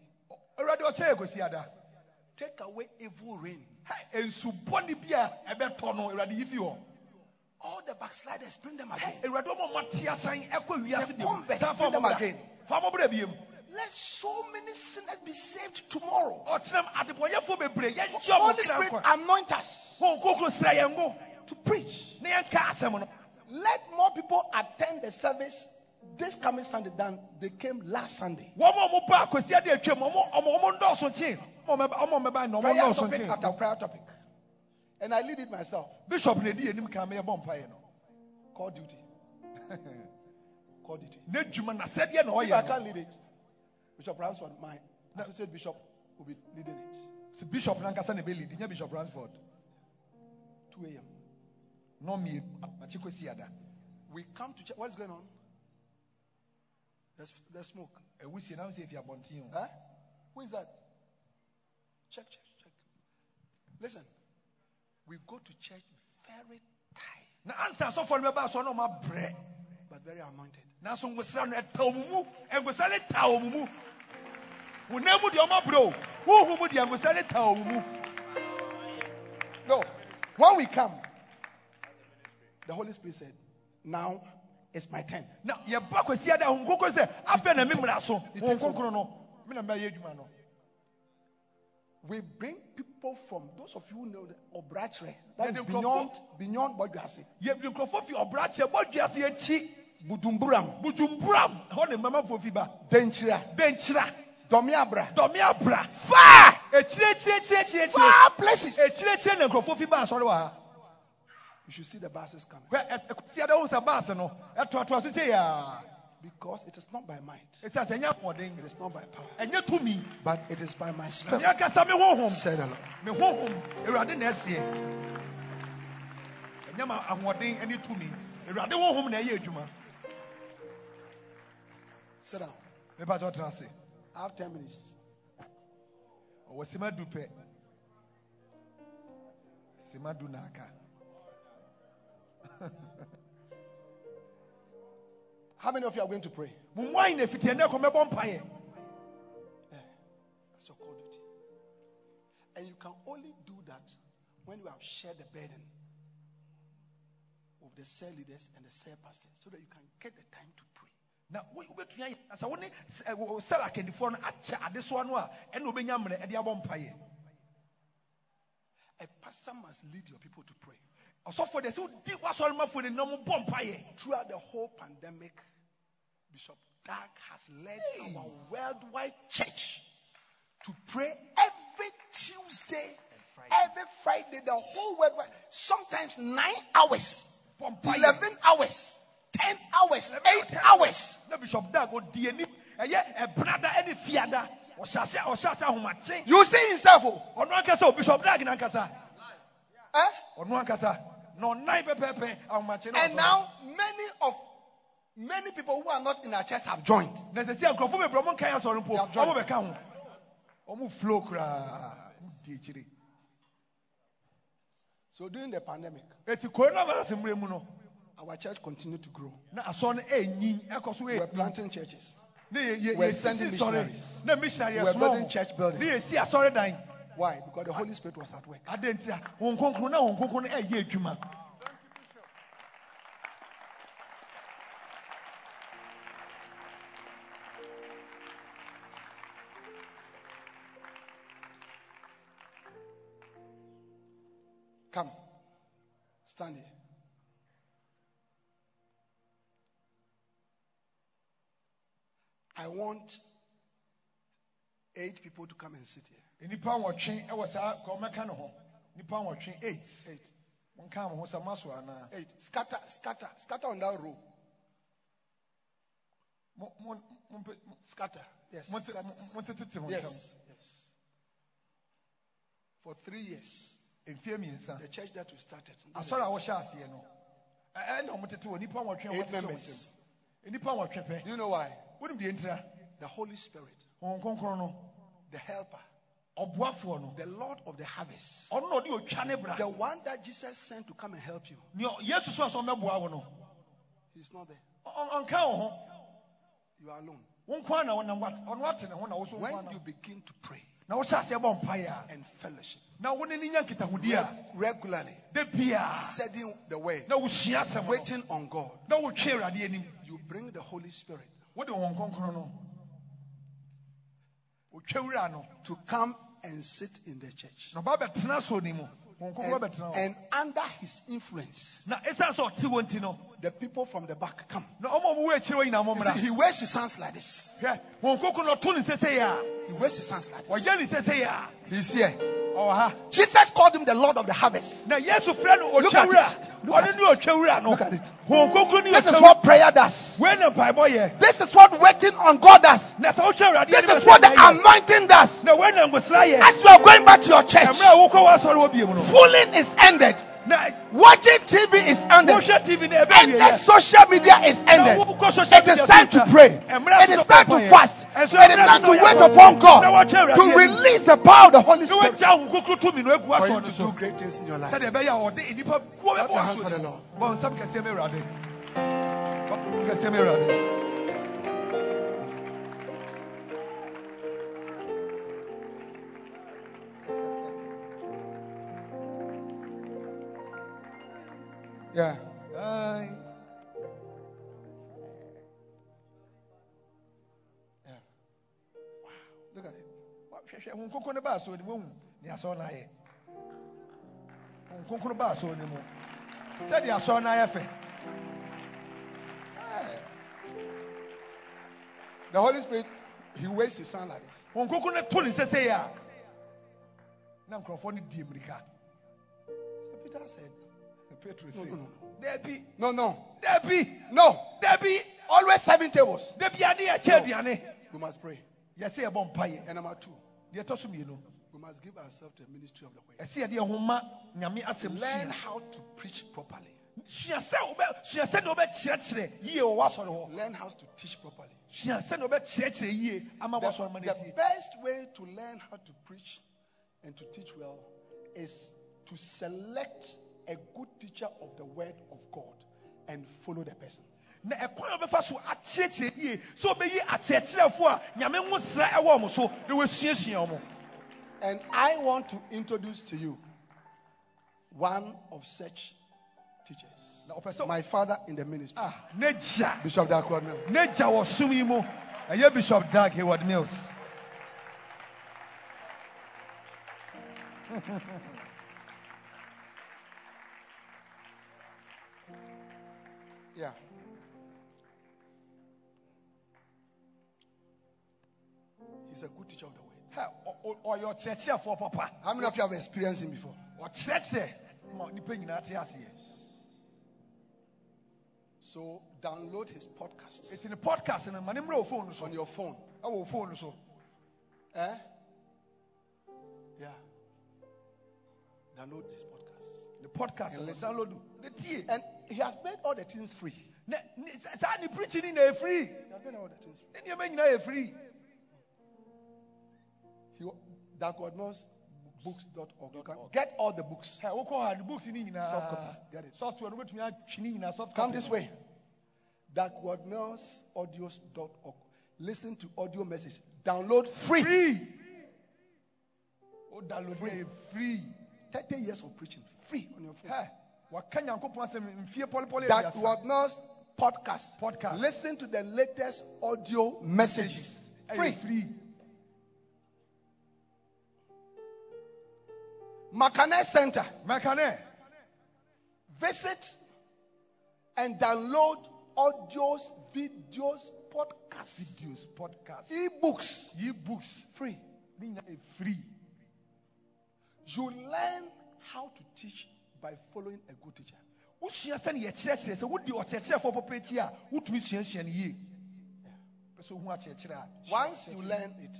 Take away evil rain. Hey, nsubɔne bi a ɛbɛtɔ no awurade yi All the backsliders, bring them again. awurade ɔma ɔmate asan ɛkɔ wiase The converts, bring them again. fa mo berɛ biem Let so many sinners be saved tomorrow. ɔkyerɛm adebɔnyɛfoɔ bebree yɛnkyɛ ɔmo Holy Spirit, anoint us hon kokoro sra to preach. Let more people attend the service this coming Sunday than they came last Sunday. Prayer topic after prayer topic. And I lead it myself. bishop na edi anim kan mɛ bɔ mpaeɛ no Call duty. *laughs* Call duty. ne dwuma na sɛdeɛ na If I no can't lead it, Bishop Ransford, my associate bishop, will be leading it. bishop nankasa na ebe lead nye bishop ransford 2 a.m. kɔsi ada We come to check. What is going on? There's, there's smoke. ewusie nam sɛ efi abɔnten o Huh? Who is that? Check, check, check. Listen, we go to church very tired, na ansa asɔfo no bɛba asɔ na ɔma brɛ but very anointed. nanso ngosira no ɛta ɔmo eh, mu eh, ngosira no ta ɔmo mu honam mu deɛ ɔma brɛ o huhu mu deɛ ngosira no ta ɔmo mu No, when we come, the Holy Spirit said, Now it's my turn. na yɛba kwasi ada ahom kokoro sɛ afei na me mmara so It wɔn takes over. kokoro no. Me na mɛyɛ adwuma no. We bring people from those of you who know the Obrachre. That is beyond beyond what you are saying. yɛbi nkurɔfoɔ fi ɔbra kyɛ bɔdua ase akyi Budumburam, butumburam hɔ ne mmamafoɔ fi ba. Denkyira, bɛnkyira Domiabra, dɔme abra faa akyire akyire akyire akyire akyire far places. akyire akyire na nkurɔfoɔ fi ba wɔ ha You should see the buses coming. Because it is not by might. It is not by power. But it is by my spirit. Said the Lord. Sit down. I have 10 minutes. Sima du naka. How many of you are going to pray? mo nwan na fiti ɛnɛ kɔ mɛbɔ mpaeɛ eh, That's your call duty. And you can only do that when you have shared the burden of the cell leaders and the cell pastors so that you can get the time to pray. na wo- wobɛtumi ayɛ na sɛ wo ne s- ɛ, wo- wo sɛl akandifoɔ no akyɛ adesoa no a ɛna wobɛnya mmerɛ ɛde abɔ mpaeɛ A pastor must lead your people to pray. Ɔsɔfoɔ deɛ sɛ wodi w'asɔremafoɔ no nam bɔ mpaeɛ. Throughout the whole pandemic, Bishop Dag has led our worldwide church to pray every Tuesday, every Friday, the whole worldwide, sometimes nine hours, 11 hours, 10 hours, 8 hours. na bishop dag ɔdi anim ɛyɛ ɛbenada ne fiada. Ɔhyɛ ase ɔhyɛ ahomakye. You see himself, oh, ɔno ankasa o bishop dag no ankasa eh? ɔno ankasa na ɔnan pɛpɛɛpɛ ahomakye no And now many of many people who are not in our church have joined. na sɛ sɛ nkurɔfoɔ bebrɛ ɔmo nkan asɔre mpo They have joined. ɔmo bɛka ho ɔmo flow koraa wodi akyire So during the pandemic, eti coronavirus mmerɛ mu no our church continued to grow. na asɔre no ɛnyin ɛkɔ so We were planting churches. ne yɛ yɛ We're sending missionaries. na missionary We were building church buildings. Ne yɛ si asɔre dan Why? Because the Holy Spirit was at work. ade nti a wɔn nkonkron na wɔn nkonkron no ɛyɛ adwuma Come. Stand here. I want eight people to come and sit here. nipa nwɔtwe ɛwɔ saa kɔmɛka ne ho nipa nwɔtwe eight Eight. wɔn kan mo ho sɛ maso anaa Eight. Scatter, scatter, scatter on that row. mo mo mo mo Scatter. Yes. mo te tete Yes. ntam Yes. For three years, mfie mmiɛnsa the church that we started. asɔre a wɔhyɛ aseɛ no ɛna wɔn tete wɔ nipa nwɔtwe a Eight wɔtete members. ntam nipa nwɔtwe pɛ Do you know why? wɔn deɛ ntira The Holy Spirit, wɔn nkonkron no the helper, the Lord of the harvest, ɔno na ɔde otwa ne bra. The one that Jesus sent to come and help you. nea yesu so asɔ mɛboa wo no. He's not there. ɔ- ɔ- ɔnka You are alone. wo nko a na wɔnam wat- ɔno ate ne ho na wo so nko a When you begin to pray na wohyɛ aseɛ bɔ mpaeɛ a. and fellowship. Na wo ne ne nya nkitahodi a. Regularly, studying the word, na wosua asɛm no. Waiting on God, na wotwe awurade anim. You bring the Holy Spirit wode wɔn nkonkron no wotwa wura no to come and sit in the church. na ɔba bɛtena so ni mu wɔn nkonkron And, and under his influence, na ɛsiane sɛ ɔte wɔ nti no the people from the back come. na ɔma ɔmo wɔ akyire hɔ nyinaa see, he waves his hands like this. hwɛ wɔn nkonkron no ɔto ne He waves his hands like this. ɔyɛ ne sɛsɛyɛ a He's here. Ha Jesus called him the Lord of the harvest. na yesu frɛ Look at it. Look at ne ɔtwa wura no Look at it. wɔn nkonkron ne This is what prayer does. wei na mpaebɔ yɛ This is what waiting on God does. na sɛ wotwa awurade This is what the anointing does. na wei na ngosra yɛ As you are going back to your church, mmerɛ a wokɔ w'asɔre wɔ bio mu no fooling is ended. Na Watching TV is ended. wohwɛ tv na ɛbɛ Endless wieyɛ social media is ended. It is time to pray. It is time to fast. It is time to wait upon God na wɔkyerɛ Awurade to release the power of the Holy Spirit wɔagya wo nkokoro tumi no agu for you no to do great things in your life. sɛdeɛ ɛbɛyɛ a ɔde nnipa kuo Clap your hands asuo for the. Lord. Bɔ nsɛm kɛseɛ ma awurade Bɔ kɛseɛ ma awurade Yeah. Aye. Yeah. Look at it. ho nkokoro no baa no mu wohu ne asɔre no ayɛ ho nkokoro baa asɔre no mu sɛdeɛ asɔre no ayɛ fɛ The Holy Spirit, He waves His son like this. nkokoro no to ne sɛsɛe a na nkurɔfoɔ no die mmirika So Peter said, petro No, no, no, dabi No, no, dabi no. dabi Always serving tables. ade yɛkyɛ aduane We must pray. yɛsɛ yɛbɔ mpayɛ And number two, deɛ ɛtɔ so mmienu we must give ourselves to the ministry of the word. ɛsɛ yɛde yɛn ho ma nyame asɛm Learn how to preach properly. sua sɛ wobɛ sua sɛdeɛ wobɛkyerɛkyerɛ yie wɔ w'asɔre hɔ Learn how to teach properly. sua sɛdeɛ wobɛkyerɛkyerɛ yie ama The, w'asɔre ma no the best way to learn how to preach and to teach well is to select a good teacher of the word of God and follow the person. na ɛkwan a wobɛfa so akyerɛkyerɛ yie sɛ wobɛyi akyerɛkyerɛfoɔ a nyame ho sra ɛwɔ mo so na wɔasuasua mo And I want to introduce to you one of such teachers. My father in the ministry, ah Bishop Dag Heward-Mills. ne gya wɔ som yi mu ɛyɛ bishop dag heward mills *laughs* Yeah. He's a good teacher of the word. Or your ɔ- ɔyɛ ɔkyerɛkyerɛfoɔ papa How many of you have experienced him before? ɔkyerɛkyerɛ ma nnipa nyinaa te aseɛ So download his podcast It's in the podcast ma ne mmerɛ phone on your phone. wo phone so Eh? Yeah. Download this podcast. The podcast And listen. download ne tie And he has made all the things free. Ne- ne- sa- saa ne preaching ni na ɛfiri He has made all the things free. ne nneɛma nyinaa yɛ free He, books.org. You can get all the books. Hɛ, wokɔ hɔ a ne books ni nyinaa Soft copies, get it. software no wobɛtumi atwe ne nyinaa soft Come this way. Darkwordmillsaudios.org. Listen to audio message. Download free. free o download yɛ free 30 years of preaching. Free on your phone. Hɛ, waka nyankopɔn asɛm mfie pɔlepɔle That. Heward-Mills podcast. Podcast. Listen to the latest audio messages. Free. free Makane Center. mɛka ne Visit and download audios, videos, podcasts, videos podcast e-books. yi books Free. free You learn how to teach by following a good teacher. wosua sɛne yɛkyerɛkyerɛ sɛ wodi ɔkyerɛkyerɛfoɔ pɔpɛ akyi a wotumi suasua no yie pɛ sɛ wohu akyerɛkyerɛ a Once you learn it,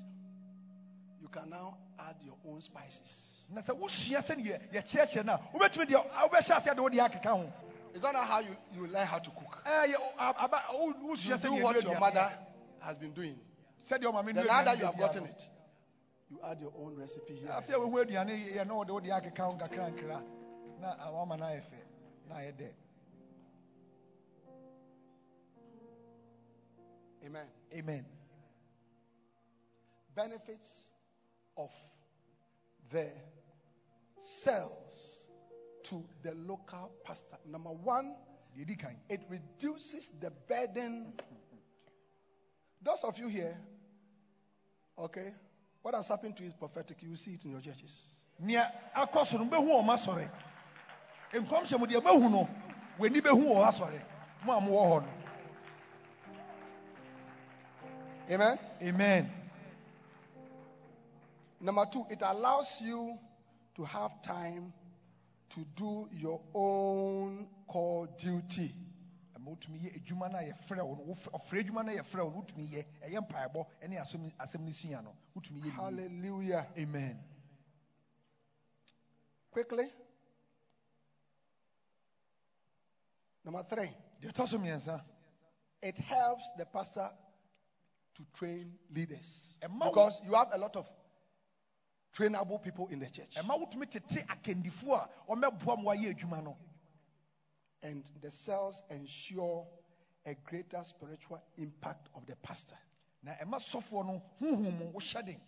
you can now add your own spices. na sɛ wosua sɛne yɛ- yɛkyerɛkyerɛ no a wobɛtumi deɛ wobɛhyɛ aseɛ de wode akeka ho Is that not how you, you learn how to cook? Ɛɛ, yɛ- aba- aba- You do what your mother has been doing. sɛdeɛ ɔma me Then now that you have gotten it, you add your own recipe here. Afei a wohu aduane yɛ na wode wode akeka ho nkakra nkra na wama no ayɛ fɛ na ayɛ dɛ Amen. amen Benefits of the cells to the local pastor. Number one, deɛ ɛdi kan it reduces the burden. Those of you here, okay, what has happened to you is prophetic. You see it in your churches. Nkɔmhyɛ mu deɛ bɛhu no w'ani bɛhu wɔ asɔre mo a mowɔ hɔ no Amen. amen Number two, it allows you to have time to do your own core duty. ama wotumi yɛ adwuma no a yɛfrɛ wo no ɔfrɛ adwuma no a yɛfrɛ wo no wotumi yɛ ɛyɛ mpaebɔ ne asɛm no sua no wotumi yɛ. Hallelujah. amen Quickly, Number three, deɛ ɛtɔ so mmiɛnsa it helps the pastor to train leaders. Because you have a lot of trainable people in the church. ɛma wotumi tete akandifoɔ a ɔmɛboa ma wayɛ adwuma no And the cells ensure a greater spiritual impact of the pastor. na ɛma sɔfoɔ no huhu mu wohyɛ den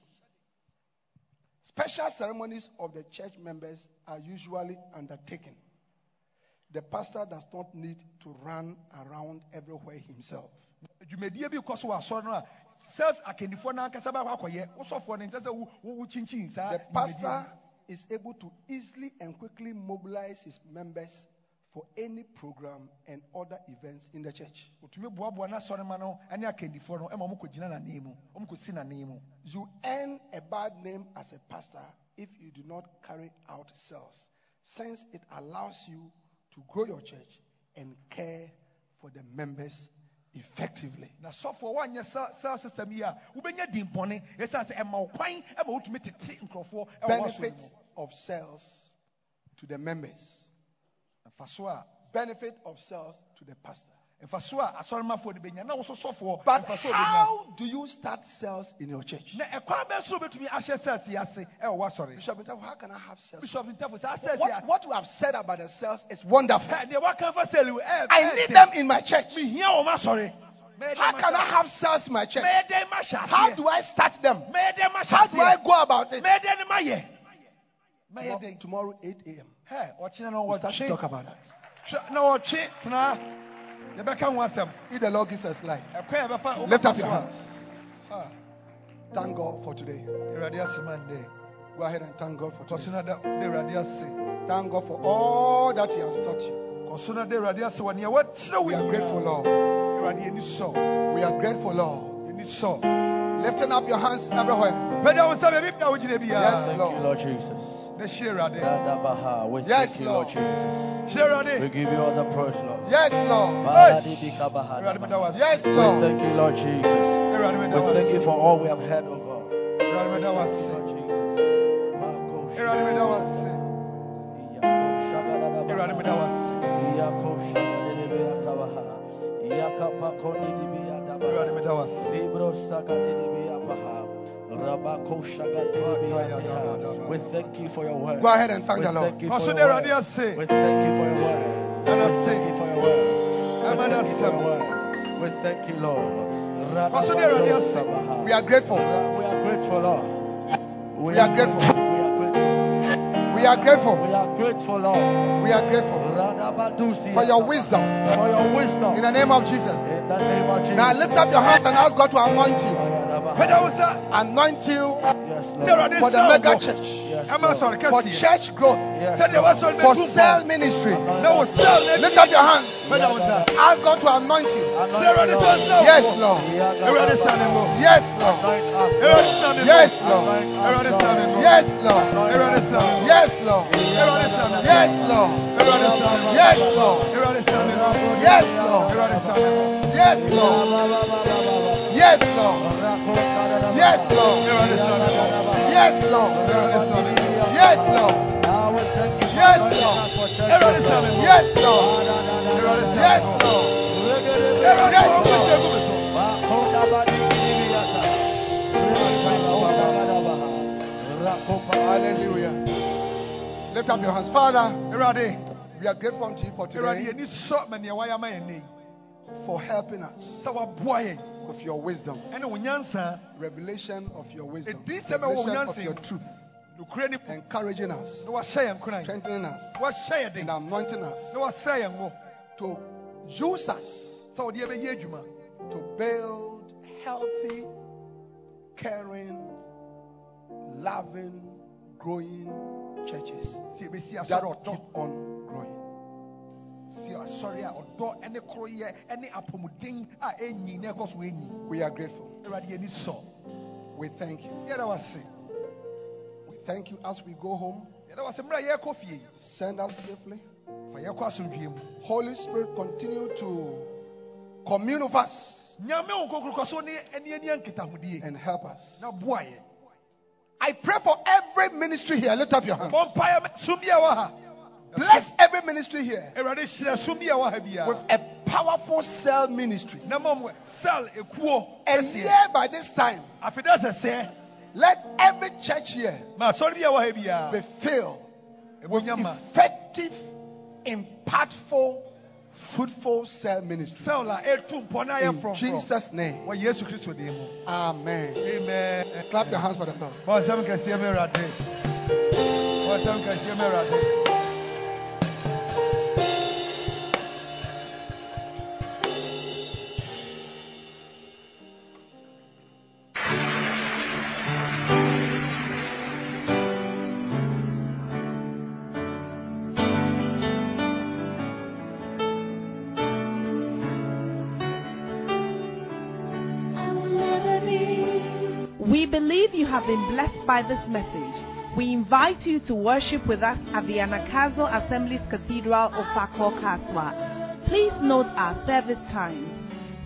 Special ceremonies of the church members are usually undertaken. The pastor does not need to run around everywhere himself. dwumadie bi kɔ so wɔ asɔre no a sales akandifoɔ no ankasa bɛkɔ akɔyɛ wosɔfoɔ no nsɛ sɛ kyinkyin saa The pastor is able to easily and quickly mobilize his members for any program and other events in the church. wotumi boaboa n'asɔre ma no ne akandifoɔ no ma ɔmo kɔgyina n'anan mu ɔmo kɔsi n'anan mu You earn a bad name as a pastor if you do not carry out cells, since it allows you to grow your church and care for the members effectively. na sɔfoɔ woanyɛ sa- sales system yi a wobɛnya din bɔne ɛsiane sɛ ɛma wo kwan ma wotumi tete nkurɔfoɔ ɛwɔ w'asɔre Benefits of cells to the members, ɛfa so a benefit of cells to the pastor. Ɛfa so a asɔremafoɔ no bɛnya na wo so sɔfoɔ But ɛfa so a wobɛnya. how do you start cells in your church? na ɛkwan bɛn so wobɛtumi ahyɛ sales yi ase ɛwɔ w'asɔre Bishop, Ntafo, how can I have cells? bishop ntafo saa sales What, what you have said about the cells is wonderful. ɛ, deɛ waka fa sale wo, ɛ- I need them in my church. mehia wɔ m'asɔre Mɛyɛ How can I have cells in my church? How do I start them? How do I go about it? mɛyɛ dɛn ne mayɛ mɛyɛ Tomorrow, tomorrow 8 a.m. No We'll start to talk about that. Yɛbɛka ho asɛm If the Lord gives us life, ɛkwan a yɛbɛfa lift up your hands. Ah, Thank God for today. Awurade ase ma nnɛ Go ahead and thank God for today. na da da Awurade ase Thank God for all that He has taught you. kɔ so na da Awurade ase wɔ nea wɔakyerɛ wo We are grateful, Lord. We are grateful, Lord. Lifting up your hands everywhere. Pɛgya wo nsa baabi bia wogyina biara Yes, Thank Lord. you, Lord Jesus. na hyira Awurade Dadabaha. We Yes, thank you, Lord Lord. Jesus. hyira We Awurade give you all the praise, Lord. Yes, Lord. Badadibikabaha. Awurade meda wo ase Yes, We Lord. thank you, Lord Jesus. Awurade meda wo We thank ase you for all we have heard, oh God. Awurade meda wo ase Lord Jesus. Mako Awurade meda wo ase Iyako shagadadabaha. Awurade meda wo ase Iyako shagadadibiyatabaha. Iyakapakonidibiyatabha. Awurade meda wo ase Libro sakadidibiyapaha. Rabako shagadidibiyataha. We thank you for your word. Go ahead and thank We the Lord. thank you for your word. We thank you for your word. Ɛna We ase. thank you for your word. We thank you for your word. We thank you, Lord. Kɔ so da Awurade ase Radabadosabaha. We are grateful. We are grateful, Lord. We are grateful. We are grateful. We are grateful. We are grateful, Lord. We are grateful for your wisdom. For your wisdom. In the name of Jesus. In the name of Jesus. Now lift up your hands and ask God to anoint you. Ayadabaha. pɛgya wo Anoint you Yes, sɛ Lord. Awurade for the mega church. Yes, ɛma Lord. asɔre For church growth. Yes, sɛdeɛ Lord. wasɔre For cell ministry. Lift up your hands. pɛgya wo nsa Ask God to anoint you. Awurade Lord. sɛ nsa wo Yes. Lord. Awurade sa ne ngo Yes, Lord. Anoint Lord. sa ne ngo Yes, Lord. Anoint us, Awurade sa ne Lord. ngo Yes, Lord. Awurade sa ne ngo Yes, Lord. Awurade sa ne ngo Yes, Lord. Awurade sa ne ngo Yes, Lord. Awurade sa ne ngo Yes, Lord. Awurade sa ne ngo Yes, Lord. Yes, Lord. Yes, Lord. Yes, Lord. Yes, Lord. Yes, Lord. Yes, Lord. Yes, Lord. Yes, ma wo Lord. bɛhyɛ gu me so Hallelujah. Lift up your hands. Father, we are grateful unto you for today for helping us. Sɛ waboa yɛn with your wisdom, ɛne wo nyansa revelation of your wisdom, Ɛdi sɛ mɛwɔ wo revelation of your truth, encouraging us, na wahyɛ yɛn koran strengthening us, wahyɛ yɛn den and anointing us. Na wasɛ yɛn ngo? To use us. Sɛ wɔde yɛbɛyɛ adwuma to build healthy, caring, loving, growing churches. That keep on. Si asɔre a ɔdɔ ne koroyɛ ne apɔmuden a ɛnyi na ɛkɔ so ɛnyi We are grateful. awurade sɔ We thank you. yɛda wase We thank you as we go home. yɛda wase mmerɛ a yɛrekɔ fie Send us safely. fa yɛkɔ asomdwie mu Holy Spirit, continue to commune with us nyame wo nkonkro kɔ so ne aniania nkitahodie and help us. na yɛ I pray for every ministry here. Lift up your hands. bɔ mpaeɛ ma som bi a ɛwɔ ha Bless every ministry here. Awurade hyerɛ so bi a ɛwɔ ha biara with a powerful cell ministry. na mmom sel ekuo. And here by this time, afei dɛ sɛ sɛ let every church here ma asɔre bi a ɛwɔ ha be filled with effective, impactful, fruitful cell ministry. sel a etu mpɔ na ayɛ In Jesus' name. wɔ yesu kristo din mu. Amen. amen. Clap your hands for the Lord. By this message. We invite you to worship with us at the Anagkazo Assemblies Cathedral of Fakor Kasoa. Please note our service times.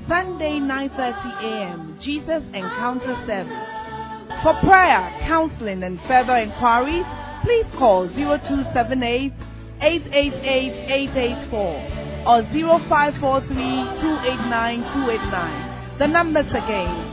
Sunday 9:30 a.m. Jesus Encounter Service. For prayer, counseling and further inquiries, please call 0278 888 884 or 0543 289 289. The numbers again